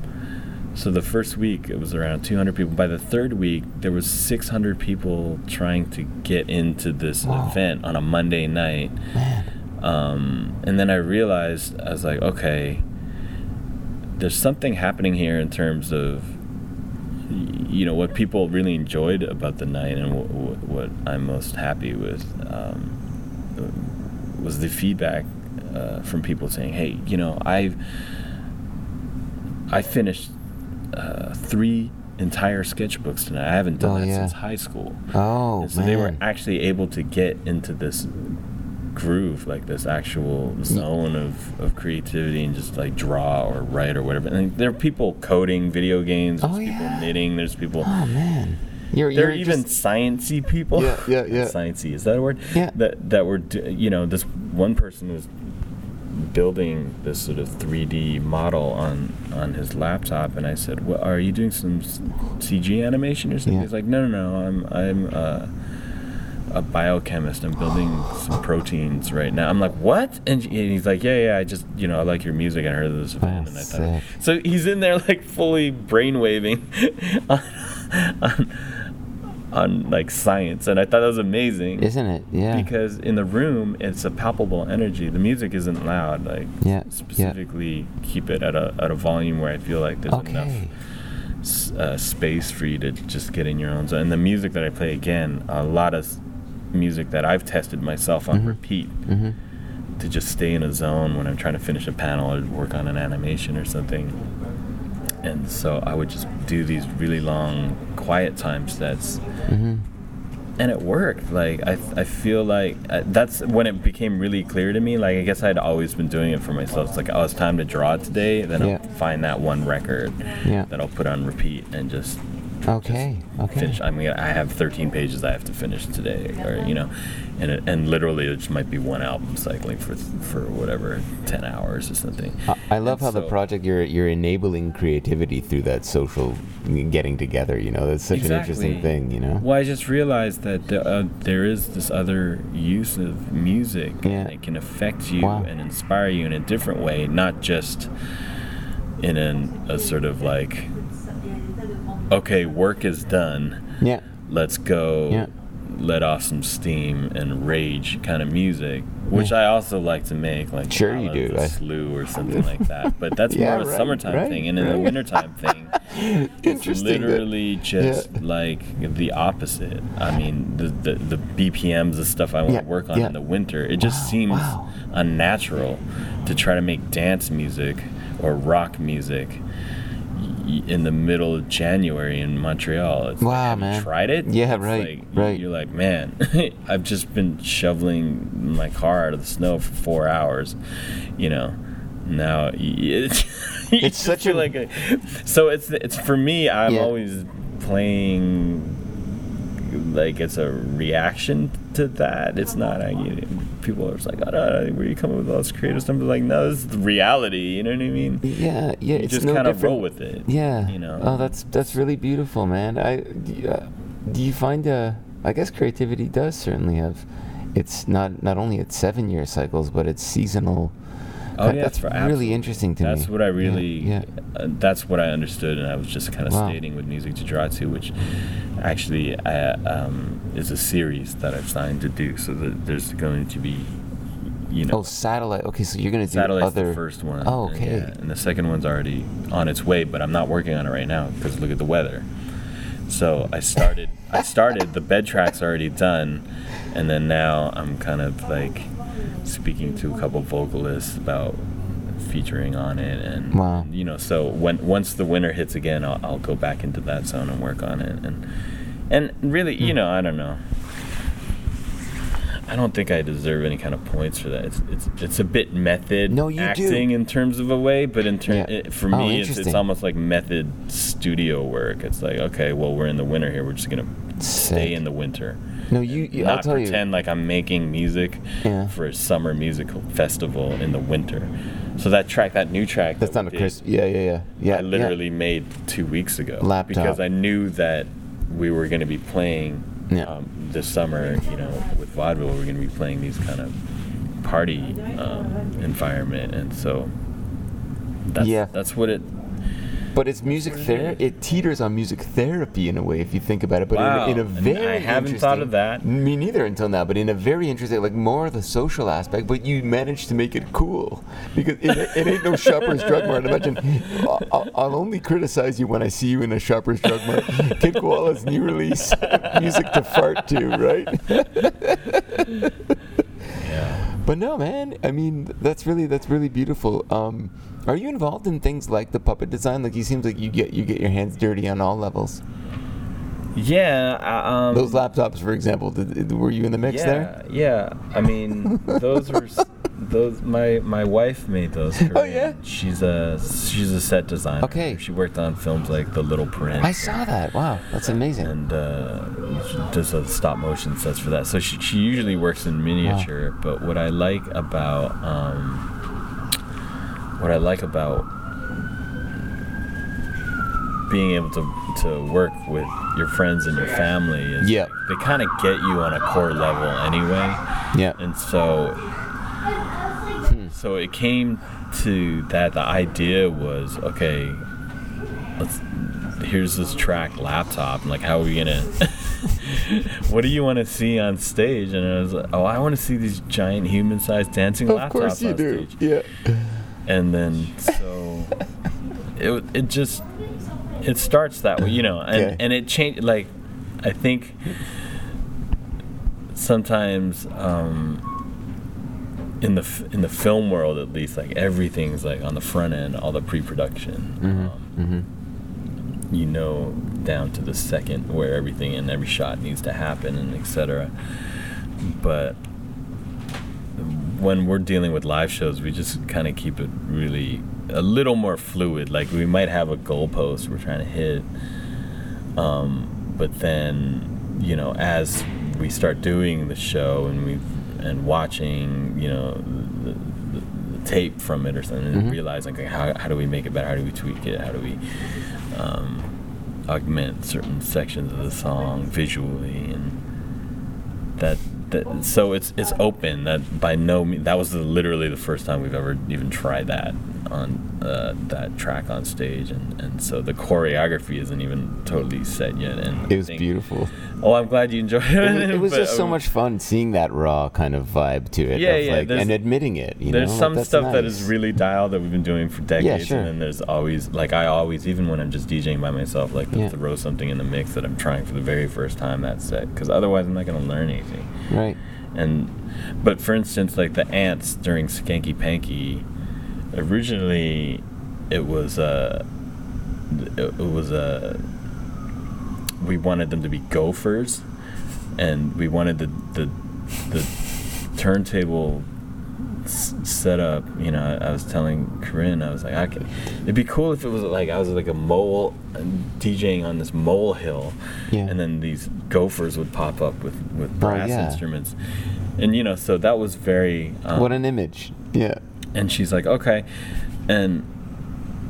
so the first week it was around 200 people. By the third week, there was 600 people trying to get into this Wow. event on a Monday night. Man. Um, and then I realized I was like, okay, there's something happening here in terms of you know what people really enjoyed about the night and what, what, what I'm most happy with um, was the feedback uh, from people saying, "Hey, you know, I've I finished uh, three entire sketchbooks tonight. I haven't done Oh, that yeah. since high school. Oh And so man. they were actually able to get into this groove, like this actual zone of, of creativity and just like draw or write or whatever. And there are people coding video games, there's Oh, people yeah. knitting, there's people oh man. You're, there you're are even just- sciencey people. Yeah, yeah, yeah. Sciencey is that a word? Yeah. That that were you know this one person was building this sort of 3D model on on his laptop, and I said, "Well, are you doing some CG animation or something?" Yeah. He's like, "No, no, no. I'm I'm uh, a biochemist. I'm building some proteins right now." I'm like, "What?" And he's like, "Yeah, yeah. I just you know I like your music. I heard of this band, and I thought." sick. So he's in there like fully brainwaving on, on on like science, and I thought that was amazing. Isn't it? Yeah. Because in the room, it's a palpable energy. The music isn't loud. Like Yeah, yeah. specifically, keep it at a at a volume where I feel like there's enough okay. s- uh, space for you to just get in your own zone. And the music that I play again, a lot of music that I've tested myself on repeat Mm-hmm. to just stay in a zone when I'm trying to finish a panel or work on an animation or something. And so I would just do these really long quiet time sets Mm-hmm. and it worked like i, I feel like uh, that's when it became really clear to me like i guess i'd always been doing it for myself it's like oh it's time to draw today then Yeah. i'll find that one record Yeah. that i'll put on repeat and just Okay. Okay. finish i mean i have 13 pages i have to finish today or you know and it, and literally it just might be one album cycling for for whatever 10 hours or something I- I love And how the project you're you're enabling creativity through that social getting together. You know, that's such an interesting thing. You know. Well, I just realized that the, uh, there is this other use of music, Yeah. and it can affect you Wow. and inspire you in a different way, not just in an, a sort of like, okay, work is done, Yeah. let's go, Yeah. let off some steam and rage kind of music, which I also like to make, like Sure you do. I- slew or something like that. But that's Yeah, more of a right, summertime right, thing, and in the wintertime thing. It's Interesting that- literally just yeah. like the opposite. I mean, the, the the BPMs, the stuff I want Yeah, to work on yeah. in the winter, it just Wow, seems wow. unnatural to try to make dance music or rock music in the middle of January in Montreal. It's like, Wow, have man. tried it? Yeah, It's right, like, right. You're like, man, I've just been shoveling my car out of the snow for four hours, you know. Now it, you It's such a- like a, so it's it's for me. I'm Yeah. always playing like it's a reaction to that. It's not. I, people are just like, oh, no, where you coming with all this creative stuff? But like, no, this is the reality. You know what I mean? Yeah. Yeah. You it's just no kind of roll with it. Yeah. You know. Oh, that's that's really beautiful, man. I do you, uh, do you find uh I guess creativity does certainly have it's not not only its seven year cycles, but it's seasonal. Oh yeah, that's for really absolutely. interesting to me. That's what I really. Yeah. Uh, that's what I understood, and I was just kind of Wow. stating with music to draw to, which actually uh, um, is a series that I've signed to do. So that there's going to be, you know, Oh, satellite. Okay, so you're gonna do Satellite's other. the first one. Oh, and okay. yeah, and the second one's already on its way, but I'm not working on it right now because look at the weather. So I started. I started. The bed track's already done, and then now I'm kind of like speaking to a couple vocalists about featuring on it, and Wow. you know. So when once the winter hits again, I'll, I'll go back into that zone and work on it, and and really, Hmm. you know, I don't know. I don't think I deserve any kind of points for that. It's it's, it's a bit method No, you do. acting in terms of a way, but in terms Yeah. for Oh, me, it's, it's almost like method studio work. It's like okay, well, we're in the winter here. We're just gonna Sick. stay in the winter. No, you. you I'll Not tell pretend like I'm making music Yeah. for a summer musical festival in the winter. So that track, that new track. That's that not a we Chris. Yeah, yeah, yeah. Yeah. I literally made two weeks ago Laptop. because I knew that we were going to be playing Yeah. um, this summer. You know, with vaudeville, we're going to be playing these kind of party um, environment, and so that's, Yeah. that's what it. But it's music therapy. It teeters on music therapy in a way, if you think about it. But Wow. in, a, in a very I haven't thought of that. Me neither until now. But in a very interesting, like more of the social aspect. But you managed to make it cool because it, it ain't no Shoppers Drug Mart. Imagine, I'll, I'll- I'll only criticize you when I see you in a Shoppers Drug Mart. Kid Koala's new release, music to fart to, right? Yeah. but no, man. I mean, that's really that's really beautiful. Um, are you involved in things like the puppet design? Like, you seems like you get you get your hands dirty on all levels. Yeah. Um, Those laptops, for example, did, were you in the mix yeah, there? Yeah. I mean, those were those. My my wife made those. For Oh, me. yeah? She's a she's a set designer. Okay. She worked on films like The Little Prince. I saw that. Wow, that's amazing. and uh, she does a stop motion sets for that. So she, she usually works in miniature. But what I like about um, what I like about being able to to work with your friends and your family is Yeah. they kind of get you on a core level anyway. Yeah. And so hmm. so it came to that the idea was okay let's here's this track laptop and like how are we gonna what do you want to see on stage and i was like oh i want to see these giant human-sized dancing Of laptops course you on do. stage Yeah. And then so it, it just it starts that way you know and, and it changed like i think sometimes um in the f- in the film world at least like everything's like on the front end all the pre-production um, you know down to the second where everything and every shot needs to happen and etc but when we're dealing with live shows we just kind of keep it really a little more fluid. Like we might have a goalpost we're trying to hit um, but then you know as we start doing the show and we and watching you know the, the, the tape from it or something and realizing okay, how, how do we make it better? How do we tweak it? How do we um, augment certain sections of the song visually? And that so it's it's open that by no means that was the, literally the first time we've ever even tried that on uh, that track on stage and, and so the choreography isn't even totally set yet and It was think- beautiful. oh I'm glad you enjoyed it It was, it was just so um, much fun seeing that raw kind of vibe to it. Yeah, yeah, like, and admitting it. You there's know, like, some that's stuff that is really dialed that we've been doing for decades, yeah, sure. and then there's always like I always, even when I'm just DJing by myself, like to Yeah. throw something in the mix that I'm trying for the very first time that set, because otherwise I'm not gonna learn anything. right. And but for instance, like the ants during Skanky Panky, originally it was a it, it was a we wanted them to be gophers, and we wanted the the the turntable s- set up. You know, I, I was telling Corinne, I was like, I could, it'd be cool if it was like I was like a mole DJing on this mole hill, Yeah. and then these gophers would pop up with with Oh, brass yeah. instruments, and you know, so that was very. Um, what an image. Yeah. And she's like okay. And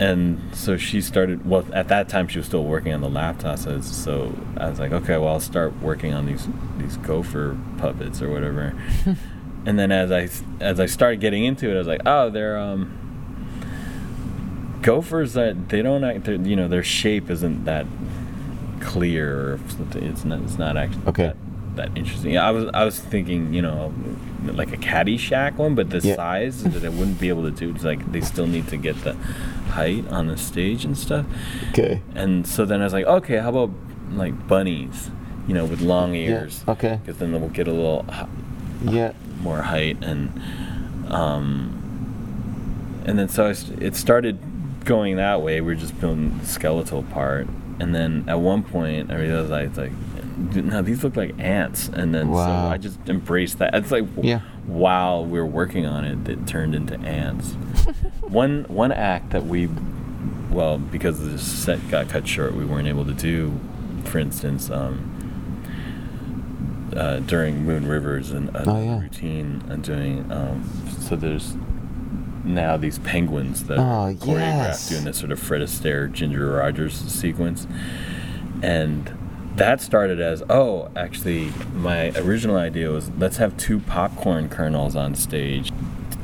and so she started well at that time she was still working on the laptop so, so i was like okay well i'll start working on these these gopher puppets or whatever. And then as i as i started getting into it i was like oh they're um gophers that they don't act you know their shape isn't that clear or it's not it's not actually Okay. That, interesting i was i was thinking you know like a Caddyshack one but the Yeah. size that I wouldn't be able to do it's like they still need to get the height on the stage and stuff Okay. and so then i was like okay how about like bunnies you know with long ears okay. because then we'll get a little Yeah. more height and um and then so I it started going that way we are just building the skeletal part and then at one point i realized I like no these look like ants and then Wow. so i just embraced that it's like Yeah. while we were working on it it turned into ants one one act that we well because the set got cut short we weren't able to do for instance um uh, during Moon Rivers and uh, Oh, yeah. routine and doing um, so there's now these penguins that Oh, are choreographed yes. doing this sort of Fred Astaire Ginger Rogers sequence and that started as oh actually my original idea was let's have two popcorn kernels on stage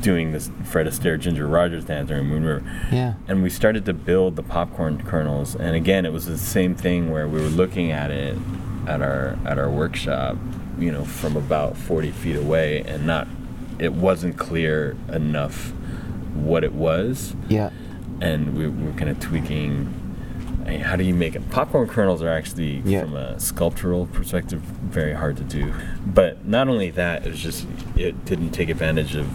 doing this Fred Astaire Ginger Rogers dance during Moon River Yeah. and we started to build the popcorn kernels and again it was the same thing where we were looking at it at our at our workshop you know from about 40 feet away and not it wasn't clear enough what it was Yeah. and we, we were kind of tweaking I mean, how do you make it? Popcorn kernels are actually, Yeah. from a sculptural perspective, very hard to do. But not only that, it was just it didn't take advantage of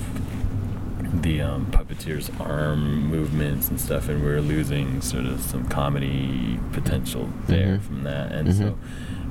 the um, puppeteer's arm movements and stuff, and we were losing sort of some comedy potential there Mhm. from that. And so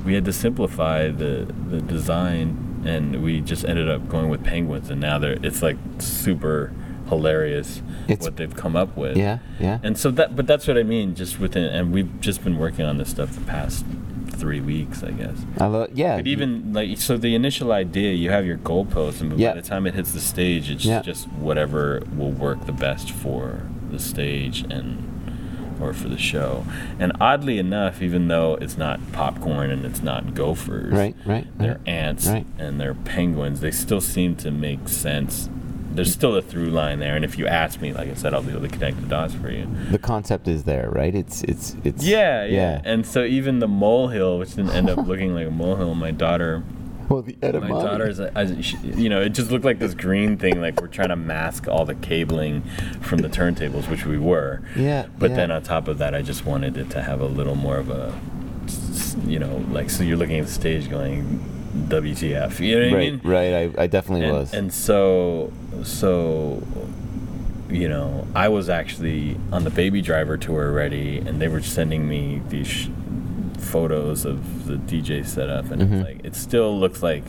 we had to simplify the the design, and we just ended up going with penguins, and now they're it's like super hilarious It's- what they've come up with. Yeah, yeah. And so that, but that's what I mean. Just within, and we've just been working on this stuff the past three weeks, I guess. I love. Yeah. But even like, so the initial idea, you have your goalpost, and Yeah. by the time it hits the stage, it's Yeah. just whatever will work the best for the stage and or for the show. And oddly enough, even though it's not popcorn and it's not gophers, Right, right, they're right. ants Right. and they're penguins, they still seem to make sense. There's still a through line there, and if you ask me, like I said, I'll be able to connect the dots for you. the concept is there, right? It's it's it's. Yeah, yeah. yeah. And so even the molehill, which didn't end up looking like a molehill, my daughter, Well, the my etymology. daughter's, uh, I, she, you know, it just looked like this green thing, like we're trying to mask all the cabling from the turntables, which we were. Yeah. But yeah. then on top of that, I just wanted it to have a little more of a, you know, like so you're looking at the stage going, WTF? You know what I right, mean? right. I, I definitely and, was. and so so you know i was actually on the baby driver tour already and they were sending me these sh- photos of the dj setup and Mhm. it's like it still looks like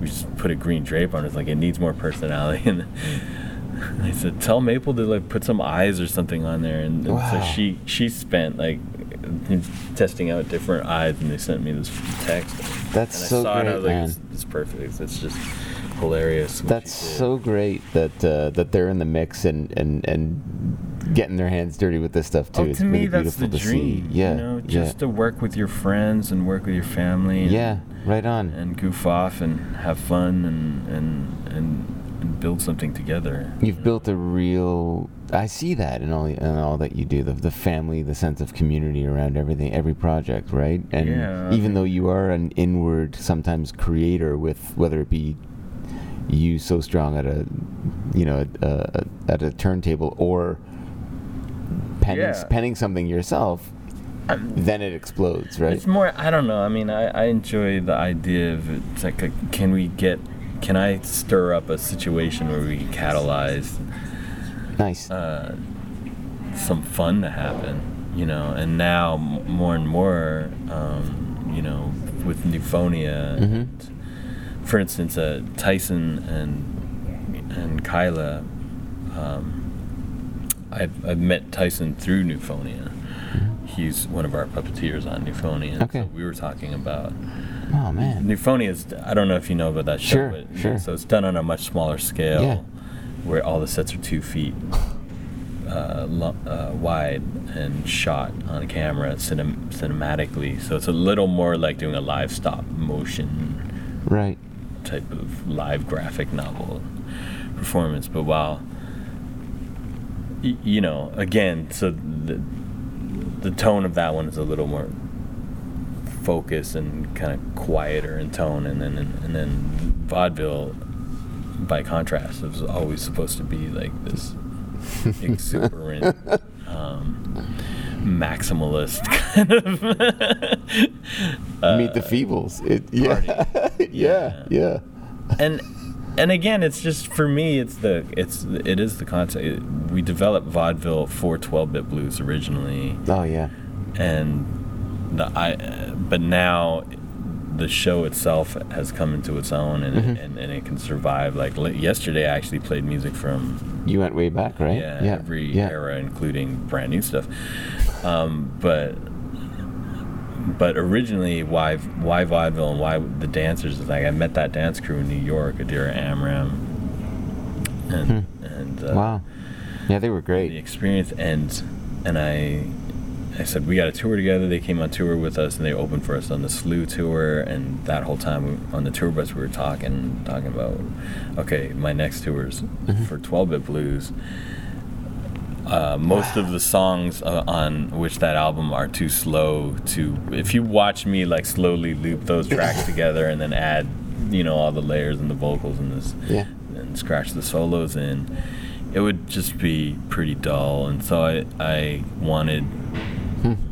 we just put a green drape on it. It's like it needs more personality and I said, "Tell Maple to like put some eyes or something on there." And, and Wow. so she she spent like testing out different eyes, and they sent me this text. That's and I so saw it, I great, was like, man. It's, it's perfect. It's just hilarious. what That's so great that uh, that they're in the mix and, and, and getting their hands dirty with this stuff too. Oh, it's to me, really that's beautiful the to dream. see. Yeah, you know, yeah, just to work with your friends and work with your family. And, yeah. Right on. and goof off and have fun and and and, and build something together. You've built a real. I see that in all in all that you do. The the family, the sense of community around everything, every project, right? And Yeah, I even though you are an inward, sometimes creator with whether it be you so strong at a, you know, a, a, at a turntable or penning Yeah. penning something yourself, then it explodes, right? It's more. I don't know. I mean, I, I enjoy the idea of. It's like, a, can we get? Can I stir up a situation where we catalyze nice. uh, some fun to happen? You know, and now m- more and more, um, you know, with Nufonia. Mhm. And, for instance, uh, Tyson and and Kyla. Um, I've, I've met Tyson through Nufonia. He's one of our puppeteers on Nufonia. Okay. So we were talking about oh man. Nufonia is. I don't know if you know about that show, Sure, but sure. so it's done on a much smaller scale, Yeah. where all the sets are two feet uh, lo- uh, wide and shot on a camera cinem- cinematically. So it's a little more like doing a live stop motion Right. Type of live graphic novel performance. But while you know, again, so the the tone of that one is a little more focused and kind of quieter in tone, and then and, then vaudeville, by contrast, was always supposed to be like this exuberant. um, maximalist kind of Meet the Feebles. It, yeah. yeah. Yeah. and and again it's just for me it's the it's it is the concept we developed vaudeville for 12-bit blues originally Oh yeah. and the i but now the show itself has come into its own and, Mhm. and, and it can survive like li- yesterday i actually played music from You went way back, right? yeah, every yeah. era including brand new stuff um, but but originally why why vaudeville and why the dancers is like I met that dance crew in New York, Adira Amram, and and uh, Hmm. Wow. Yeah, they were great. the experience and and I I said we got a tour together. They came on tour with us and they opened for us on the Slew tour. And that whole time on the tour bus we were talking talking about okay my next tours Mm-hmm. for 12-bit blues. Uh, most of the songs uh, on which that album are too slow to. If you watch me like slowly loop those tracks together and then add, you know, all the layers and the vocals and this Yeah. and scratch the solos in, it would just be pretty dull. And so I, I wanted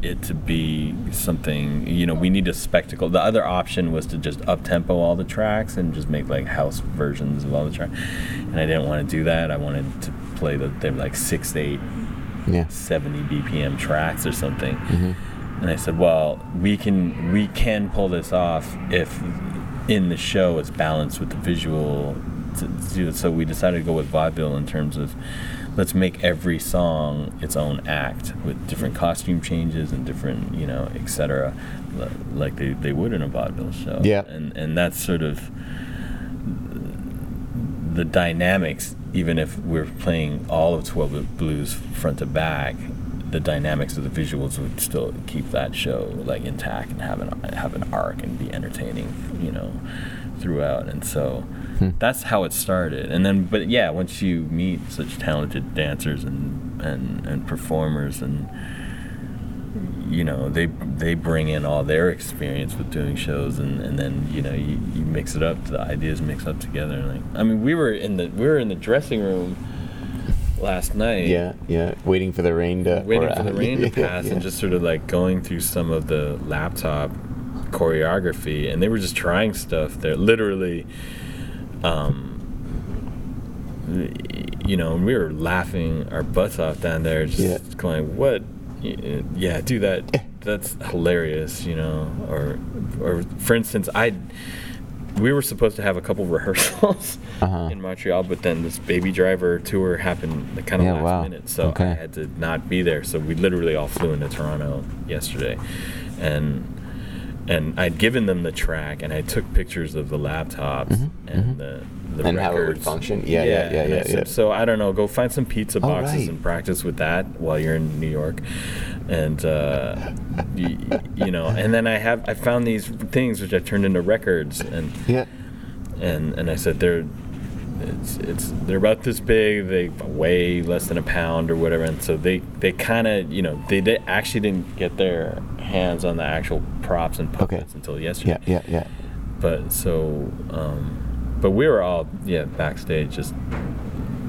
it to be something. You know, we need a spectacle. The other option was to just up tempo all the tracks and just make like house versions of all the tracks, and I didn't want to do that. I wanted to play the they were like six, eight, Yeah. 70 BPM tracks or something. Mm-hmm. And I said, well, we can we can pull this off if in the show it's balanced with the visual. To, to do it. So we decided to go with vaudeville in terms of let's make every song its own act with different costume changes and different, you know, etc. li- Like they, they would in a vaudeville show. Yeah. And and that's sort of the dynamics, even if we're playing all of 12 Blues front to back, the dynamics of the visuals would still keep that show like intact and have an have an arc and be entertaining, you know, throughout. And so hmm. that's how it started. And then, but yeah, once you meet such talented dancers and and and performers and you know they they bring in all their experience with doing shows and, and then you know you, you mix it up the ideas mix up together like I mean we were in the we were in the dressing room last night Yeah, yeah. Waiting for the rain to. waiting or- for the rain to pass yeah. and just sort of like going through some of the laptop choreography and they were just trying stuff there literally um you know and we were laughing our butts off down there just Yeah. going what yeah do that that's hilarious you know or or for instance i we were supposed to have a couple rehearsals Uh-huh. in Montreal, but then this Baby Driver tour happened kind of Yeah, last wow. minute, so Okay. I had to not be there. So we literally all flew into Toronto yesterday, and and I'd given them the track, and I took pictures of the laptops and the the Mm-hmm, And how it would records. function. Yeah, yeah, yeah, yeah, said, yeah. So I don't know, go find some pizza boxes right. and practice with that while you're in New York, and uh, y- you know, and then I have I found these things which I turned into records and Yeah. and and I said they're it's it's they're about this big they weigh less than a pound or whatever and so they they kind of you know they did, actually didn't get their hands on the actual props and Okay. puppets until yesterday Yeah, yeah, yeah. but so um but we were all yeah backstage just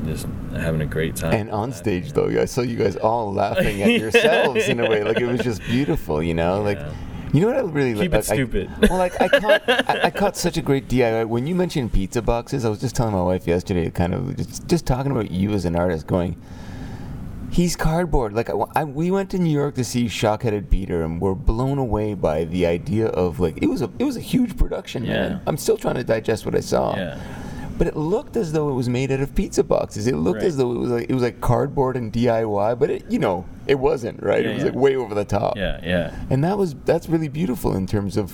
just having a great time And on stage, though, I saw you guys all laughing at yourselves in a way. Like it was just beautiful, you know. Like, Yeah. You know what I really Keep like, it stupid. I, well, like I caught, I, I caught such a great DIY when you mentioned pizza boxes. I was just telling my wife yesterday, kind of just, just talking about you as an artist, going. He's cardboard. Like I, I- we went to New York to see Shockheaded Peter, and we're blown away by the idea of like it was a it was a huge production, man. I'm still trying to digest what I saw. yeah But it looked as though it was made out of pizza boxes. It looked Right. as though it was like it was like cardboard and DIY, but it, you know, it wasn't, right? Yeah, it was yeah. like way over the top. yeah yeah And that was that's really beautiful in terms of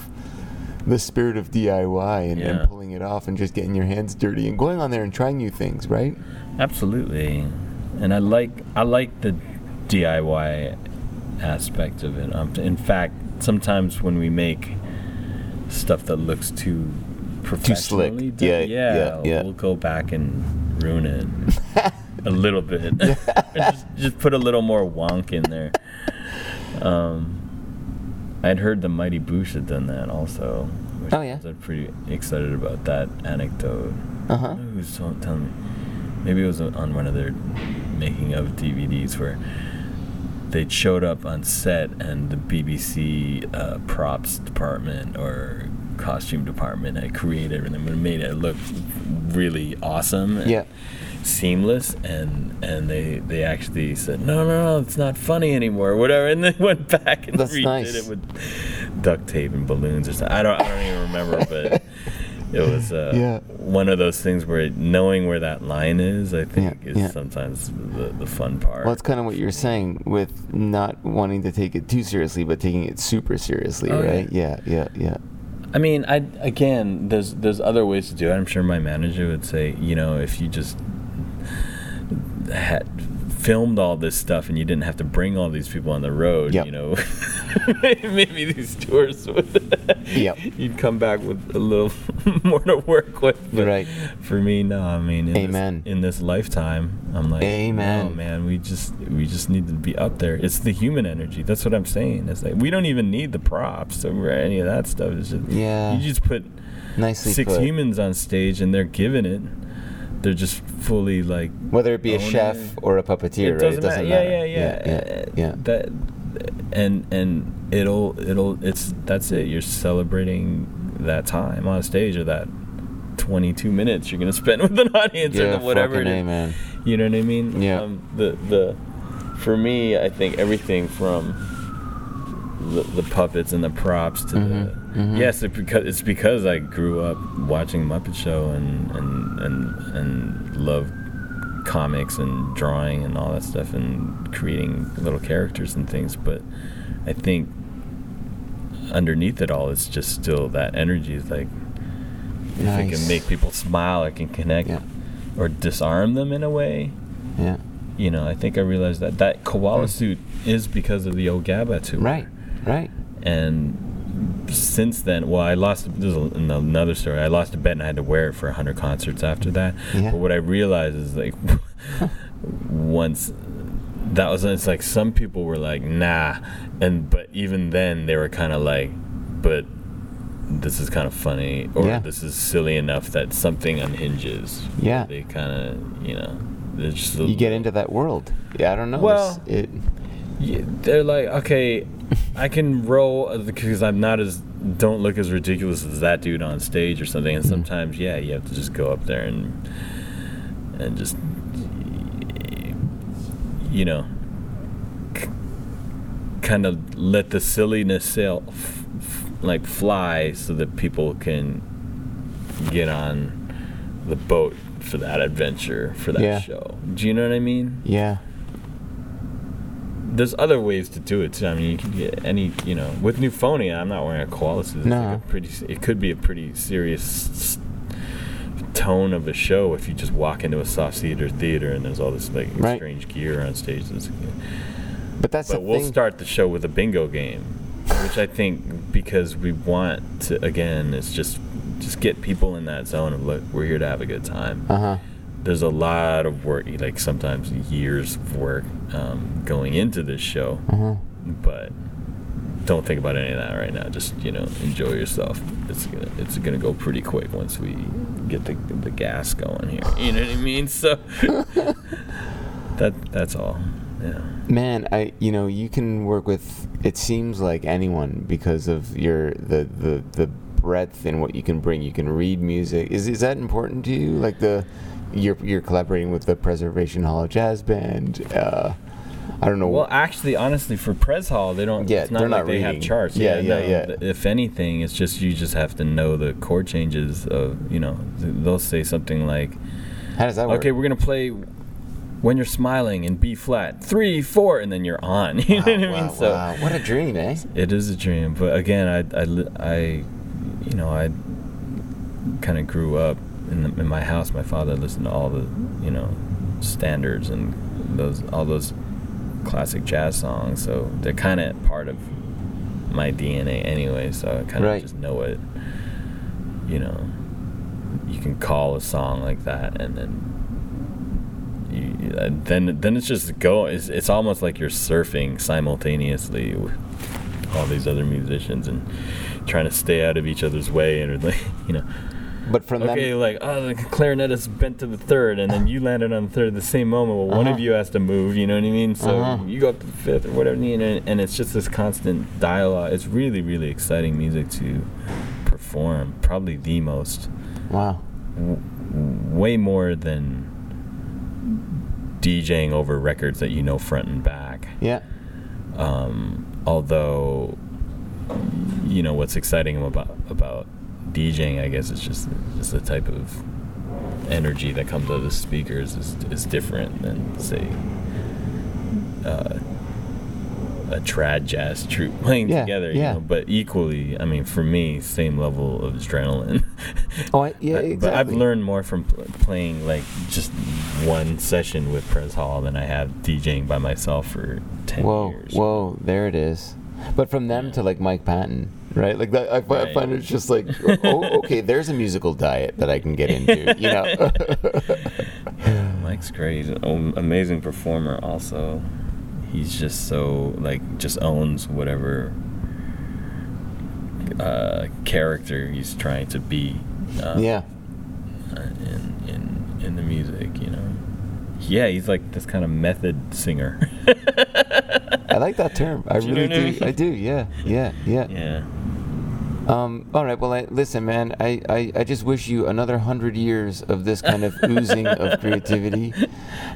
the spirit of DIY and, Yeah. and pulling it off and just getting your hands dirty and going on there and trying new things, right? Absolutely, and I like I like the DIY aspect of it. Um, in fact, sometimes when we make stuff that looks too professionally slick. done, Yeah, yeah, yeah. we'll go back and ruin it a little bit, just, just put a little more wonk in there. Um, I'd heard the Mighty Boosh had done that also. Which Oh, yeah? I was pretty excited about that anecdote. Uh huh. Who was tell- telling me? Maybe it was on one of their making of DVDs where they showed up on set and the BBC uh, props department or costume department had created and made it look really awesome and Yeah. seamless and and they they actually said no no no it's not funny anymore whatever and they went back and That's redid nice. it with duct tape and balloons or something I don't I don't even remember but it was uh, Yeah. one of those things where knowing where that line is, I think, Yeah, is yeah. sometimes the, the fun part. Well, it's kind of what you're saying with not wanting to take it too seriously, but taking it super seriously, Oh, right? Yeah, yeah, yeah. I mean, I again, there's there's other ways to do it. I'm sure my manager would say, you know, if you just had filmed all this stuff and you didn't have to bring all these people on the road, Yep. you know, maybe these tours would, Yep. you'd come back with a little more to work with. But Right. For me, no. I mean, in Amen. This, in this lifetime, I'm like, Amen. No, man, we just we just need to be up there. It's the human energy. That's what I'm saying. It's like we don't even need the props or any of that stuff. It's just Yeah. You just put Nicely six put. humans on stage and they're giving it. They're just fully like Whether it be a chef it. or a puppeteer, it right? doesn't, it doesn't matter. matter. Yeah, yeah, yeah. yeah, yeah. That and and it'll it'll it's that's it. You're celebrating that time on stage or that 22 minutes you're gonna spend with an audience Yeah, or whatever it fucking man. You know what I mean? Yeah. Um, the the for me, I think everything from the, the puppets and the props to Mm-hmm, the yes, it because it's because I grew up watching Muppet Show and and and and love comics and drawing and all that stuff and creating little characters and things. But I think underneath it all, it's just still that energy. Is like if it can make people smile, it can connect Yeah. or disarm them in a way Yeah. you know, I think I realized that that koala suit is because of the Ogaba tour. Hmm. Right. Right. And since then, well, I lost. There's a- another story. I lost a bet and I had to wear it for 100 concerts after that. Yeah. But what I realized is like, once that was, it's like some people were like, nah, and but even then they were kind of like, but this is kind of funny or Yeah. this is silly enough that something unhinges. Yeah. They kind of, you know, just You get into that world. Yeah, I don't know. Well- it. Yeah, they're like, okay, I can roll because I'm not as don't look as ridiculous as that dude on stage or something. And mm-hmm. sometimes, yeah, you have to just go up there and and just you know kind of let the silliness sail f- f- like fly so that people can get on the boat for that adventure for that Yeah. show. Do you know what I mean? Yeah. There's other ways to do it too. I mean, you can get any, you know, with Nufonia, I'm not wearing a koala suit. No. like a pretty, it could be a pretty serious tone of a show if you just walk into a soft theater theater and there's all this like Right. strange gear on stage. But that's but we'll thing. start the show with a bingo game, which I think because we want to again, it's just just get people in that zone of look, we're here to have a good time Uh huh. There's a lot of work, like sometimes years of work um, going into this show. Huh. But don't think about any of that right now. Just you know, enjoy yourself. It's gonna it's gonna go pretty quick once we get the the gas going here. You know what I mean? So that that's all. Yeah. Man, I you know you can work with. It seems like anyone because of your the the the breadth in what you can bring. You can read music. Is is that important to you? Like the you're you're collaborating with the Preservation Hall of Jazz Band. Uh, I don't know. Well, actually, honestly, for Pres Hall, they don't. Yeah, it's not they're like not they have charts. Yeah, Yeah, yeah, no, yeah. If anything, it's just you just have to know the chord changes of you know. They'll say something like, how does that work? "Okay, we're gonna play when you're smiling in B flat, three, four, and then you're on." You know what I mean? So wow, what a dream, eh? it is a dream, but again, I, I, I you know, I kind of grew up in, the, in my house. My father listened to all the, you know, standards and those all those classic jazz songs. So they're kind of part of my DNA anyway. So I kind of Right. just know it. You know, you can call a song like that, and then. You, uh, then, then it's just go. It's, it's almost like you're surfing simultaneously with all these other musicians and trying to stay out of each other's way and like you know But from okay them, like oh the clarinet is bent to the third and then you landed on the third at the same moment well one Uh-huh. of you has to move you know what i mean so Uh-huh. you go up to the fifth or whatever know, and it's just this constant dialogue it's really really exciting music to perform probably the most wow. w- way more than DJing over records that you know front and back Yeah. um, although you know what's exciting about about DJing, I guess, it's just just the type of energy that comes out of the speakers is is different than say uh, a trad jazz troupe playing Yeah, together. yeah. You know, but equally, I mean, for me, same level of adrenaline. Oh, I, yeah, exactly. But I've learned more from pl- playing like just one session with Pres Hall than I have DJing by myself for ten Whoa, years. whoa, there it is. But from them to like Mike Patton, right? Like that, I, fi- I find it's just like, oh, okay, there's a musical diet that I can get into, you know? Mike's great. Amazing performer. Also, he's just so like just owns whatever uh, character he's trying to be. Uh, yeah, In in in the music, you know. Yeah, he's like this kind of method singer. I like that term. I really do. I do. Yeah, yeah, yeah. Yeah. Um, all right. Well, I, listen, man. I, I, I just wish you another hundred years of this kind of oozing of creativity.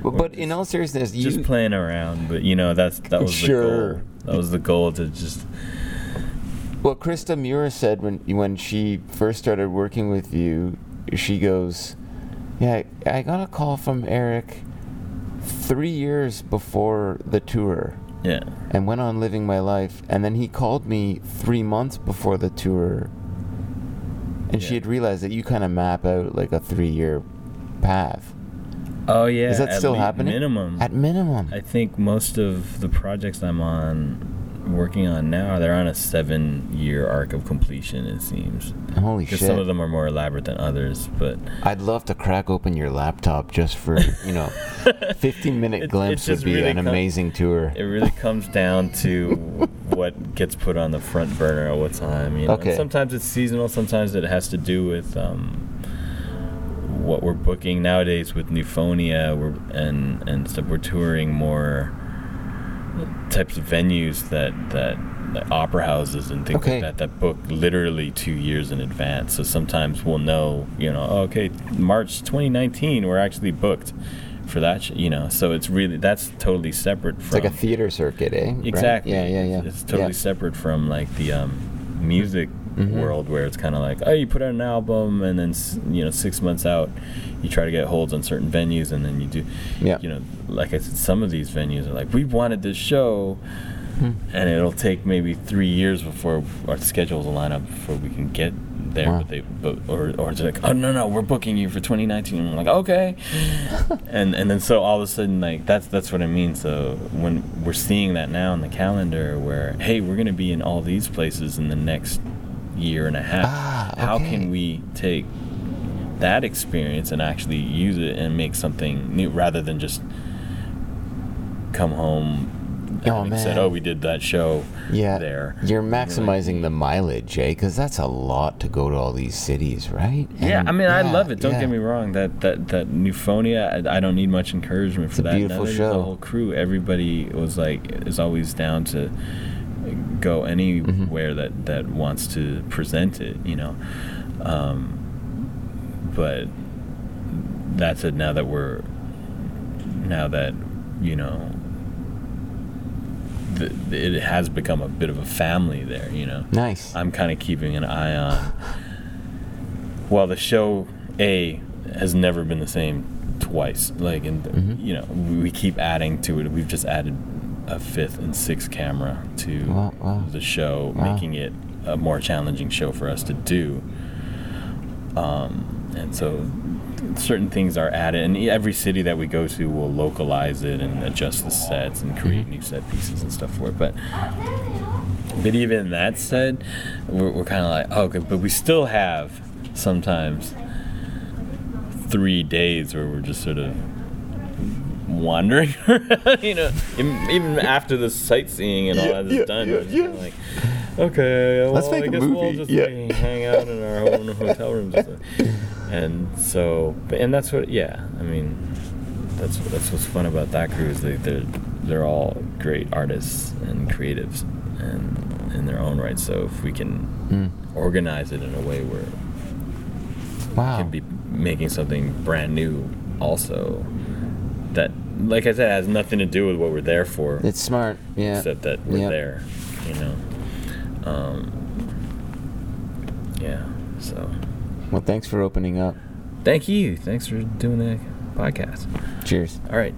But, but in all seriousness, you Just playing around, but you know that's that was Sure. the goal. That was the goal to just Well, Krista Muir said when when she first started working with you, she goes, "Yeah, I got a call from Eric three years before the tour, yeah. and went on living my life, and then he called me three months before the tour, and she had realized that you kind of map out like a three-year path. Oh yeah. Is that at still happening? Minimum. At minimum. I think most of the projects I'm on, working on now, they're on a seven-year arc of completion. It seems. Holy shit! some of them are more elaborate than others, but I'd love to crack open your laptop just for you know, fifteen-minute glimpse would be really an com- amazing tour. it really comes down to what gets put on the front burner at what time. You know? And Okay. sometimes it's seasonal. Sometimes it has to do with um, what we're booking nowadays with Nufonia. We're and and stuff. We're touring more types of venues that that. Like opera houses and things Okay. like that that book literally two years in advance. So sometimes we'll know, you know, oh, okay, March 2019, we're actually booked for that. Sh-, you know, so it's really that's totally separate It's from like a theater circuit, eh? Right? Exactly. Yeah, yeah, yeah. It's, it's totally Yeah. separate from like the um, music Mhm. world where it's kind of like, oh, you put out an album and then you know six months out, you try to get holds on certain venues and then you do, Yeah. you know, like I said, some of these venues are like, we wanted this show, Hmm. and it'll take maybe three years before our schedules will line up before we can get there. Wow. But they, but or or it's like, oh no no, we're booking you for 2019. And I'm like, okay, and and then so all of a sudden like that's that's what I mean. So when we're seeing that now in the calendar, where hey, we're gonna be in all these places in the next year and a half. Ah, How can we take that experience and actually use it and make something new rather than just come home Oh, having said, "Oh, we did that show Yeah. there." You're And like, maximizing the mileage, eh? Because that's a lot to go to all these cities, right? Yeah, I mean, I love it. Don't yeah. get me wrong. That that that Nufonia, I, I don't need much encouragement for a that. beautiful Neither does show. The whole crew, everybody was like, is always down to go Mm-hmm. anywhere that that wants to present it. You know, um, but that's it. Now that we're now that you know. th it has become a bit of a family there, you know. Nice. I'm kind of keeping an eye on. Well, the show A has never been the same twice. Like, and Mhm. you know, we keep adding to it. We've just added a fifth and sixth camera to Wow, wow. the show, Wow. making it a more challenging show for us to do. Um, and so certain things are added, and every city that we go to will localize it and adjust the sets and create Mhm. new set pieces and stuff for it. But but even that said, we're, we're kind of like, oh, okay, but we still have sometimes three days where we're just sort of wandering around, you know, even, after the sightseeing and all Yeah, that is yeah, done, yeah, yeah. like, okay, well, Let's make I a guess we'll movie, just yeah. like, hang out in our own hotel rooms. and so, and that's what, yeah, I mean, that's that's what's fun about that crew is they, they're they're all great artists and creatives and in their own right. So if we can Mm. organize it in a way where Wow. can be making something brand new also that like i said has nothing to do with what we're there for It's smart. Yeah. except that we're Yeah. there you know um, yeah so Well, thanks for opening up. thank you thanks for doing the podcast Cheers. all right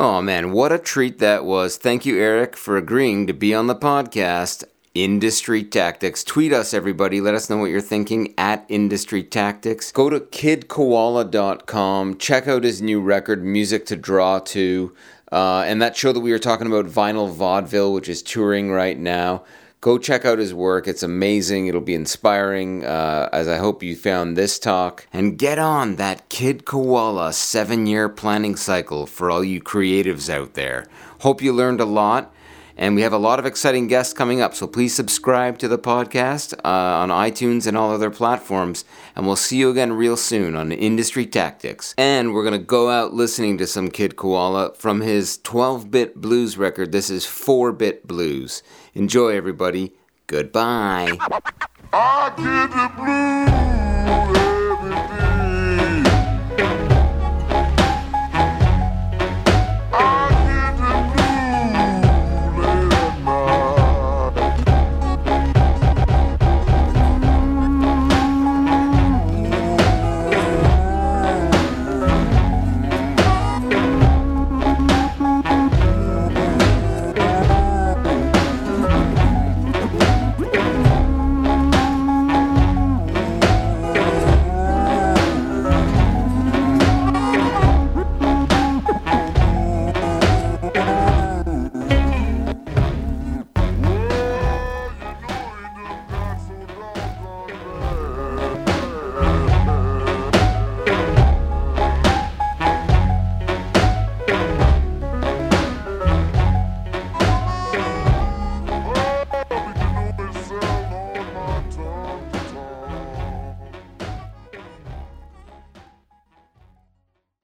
Oh man, what a treat that was. Thank you, Eric, for agreeing to be on the podcast. Industry Tactics. Tweet us, everybody. Let us know what you're thinking at Industry Tactics. Go to kidkoala.com. Check out his new record, Music to Draw To. Uh, and that show that we were talking about, Vinyl Vaudeville, which is touring right now. Go check out his work. It's amazing. It'll be inspiring, uh, as I hope you found this talk. And get on that Kid Koala seven year planning cycle for all you creatives out there. Hope you learned a lot. And we have a lot of exciting guests coming up, so please subscribe to the podcast uh, on iTunes and all other platforms. And we'll see you again real soon on Industry Tactics. And we're going to go out listening to some Kid Koala from his 12 bit blues record. This is 4 bit blues. Enjoy, everybody. Goodbye. I get the blues.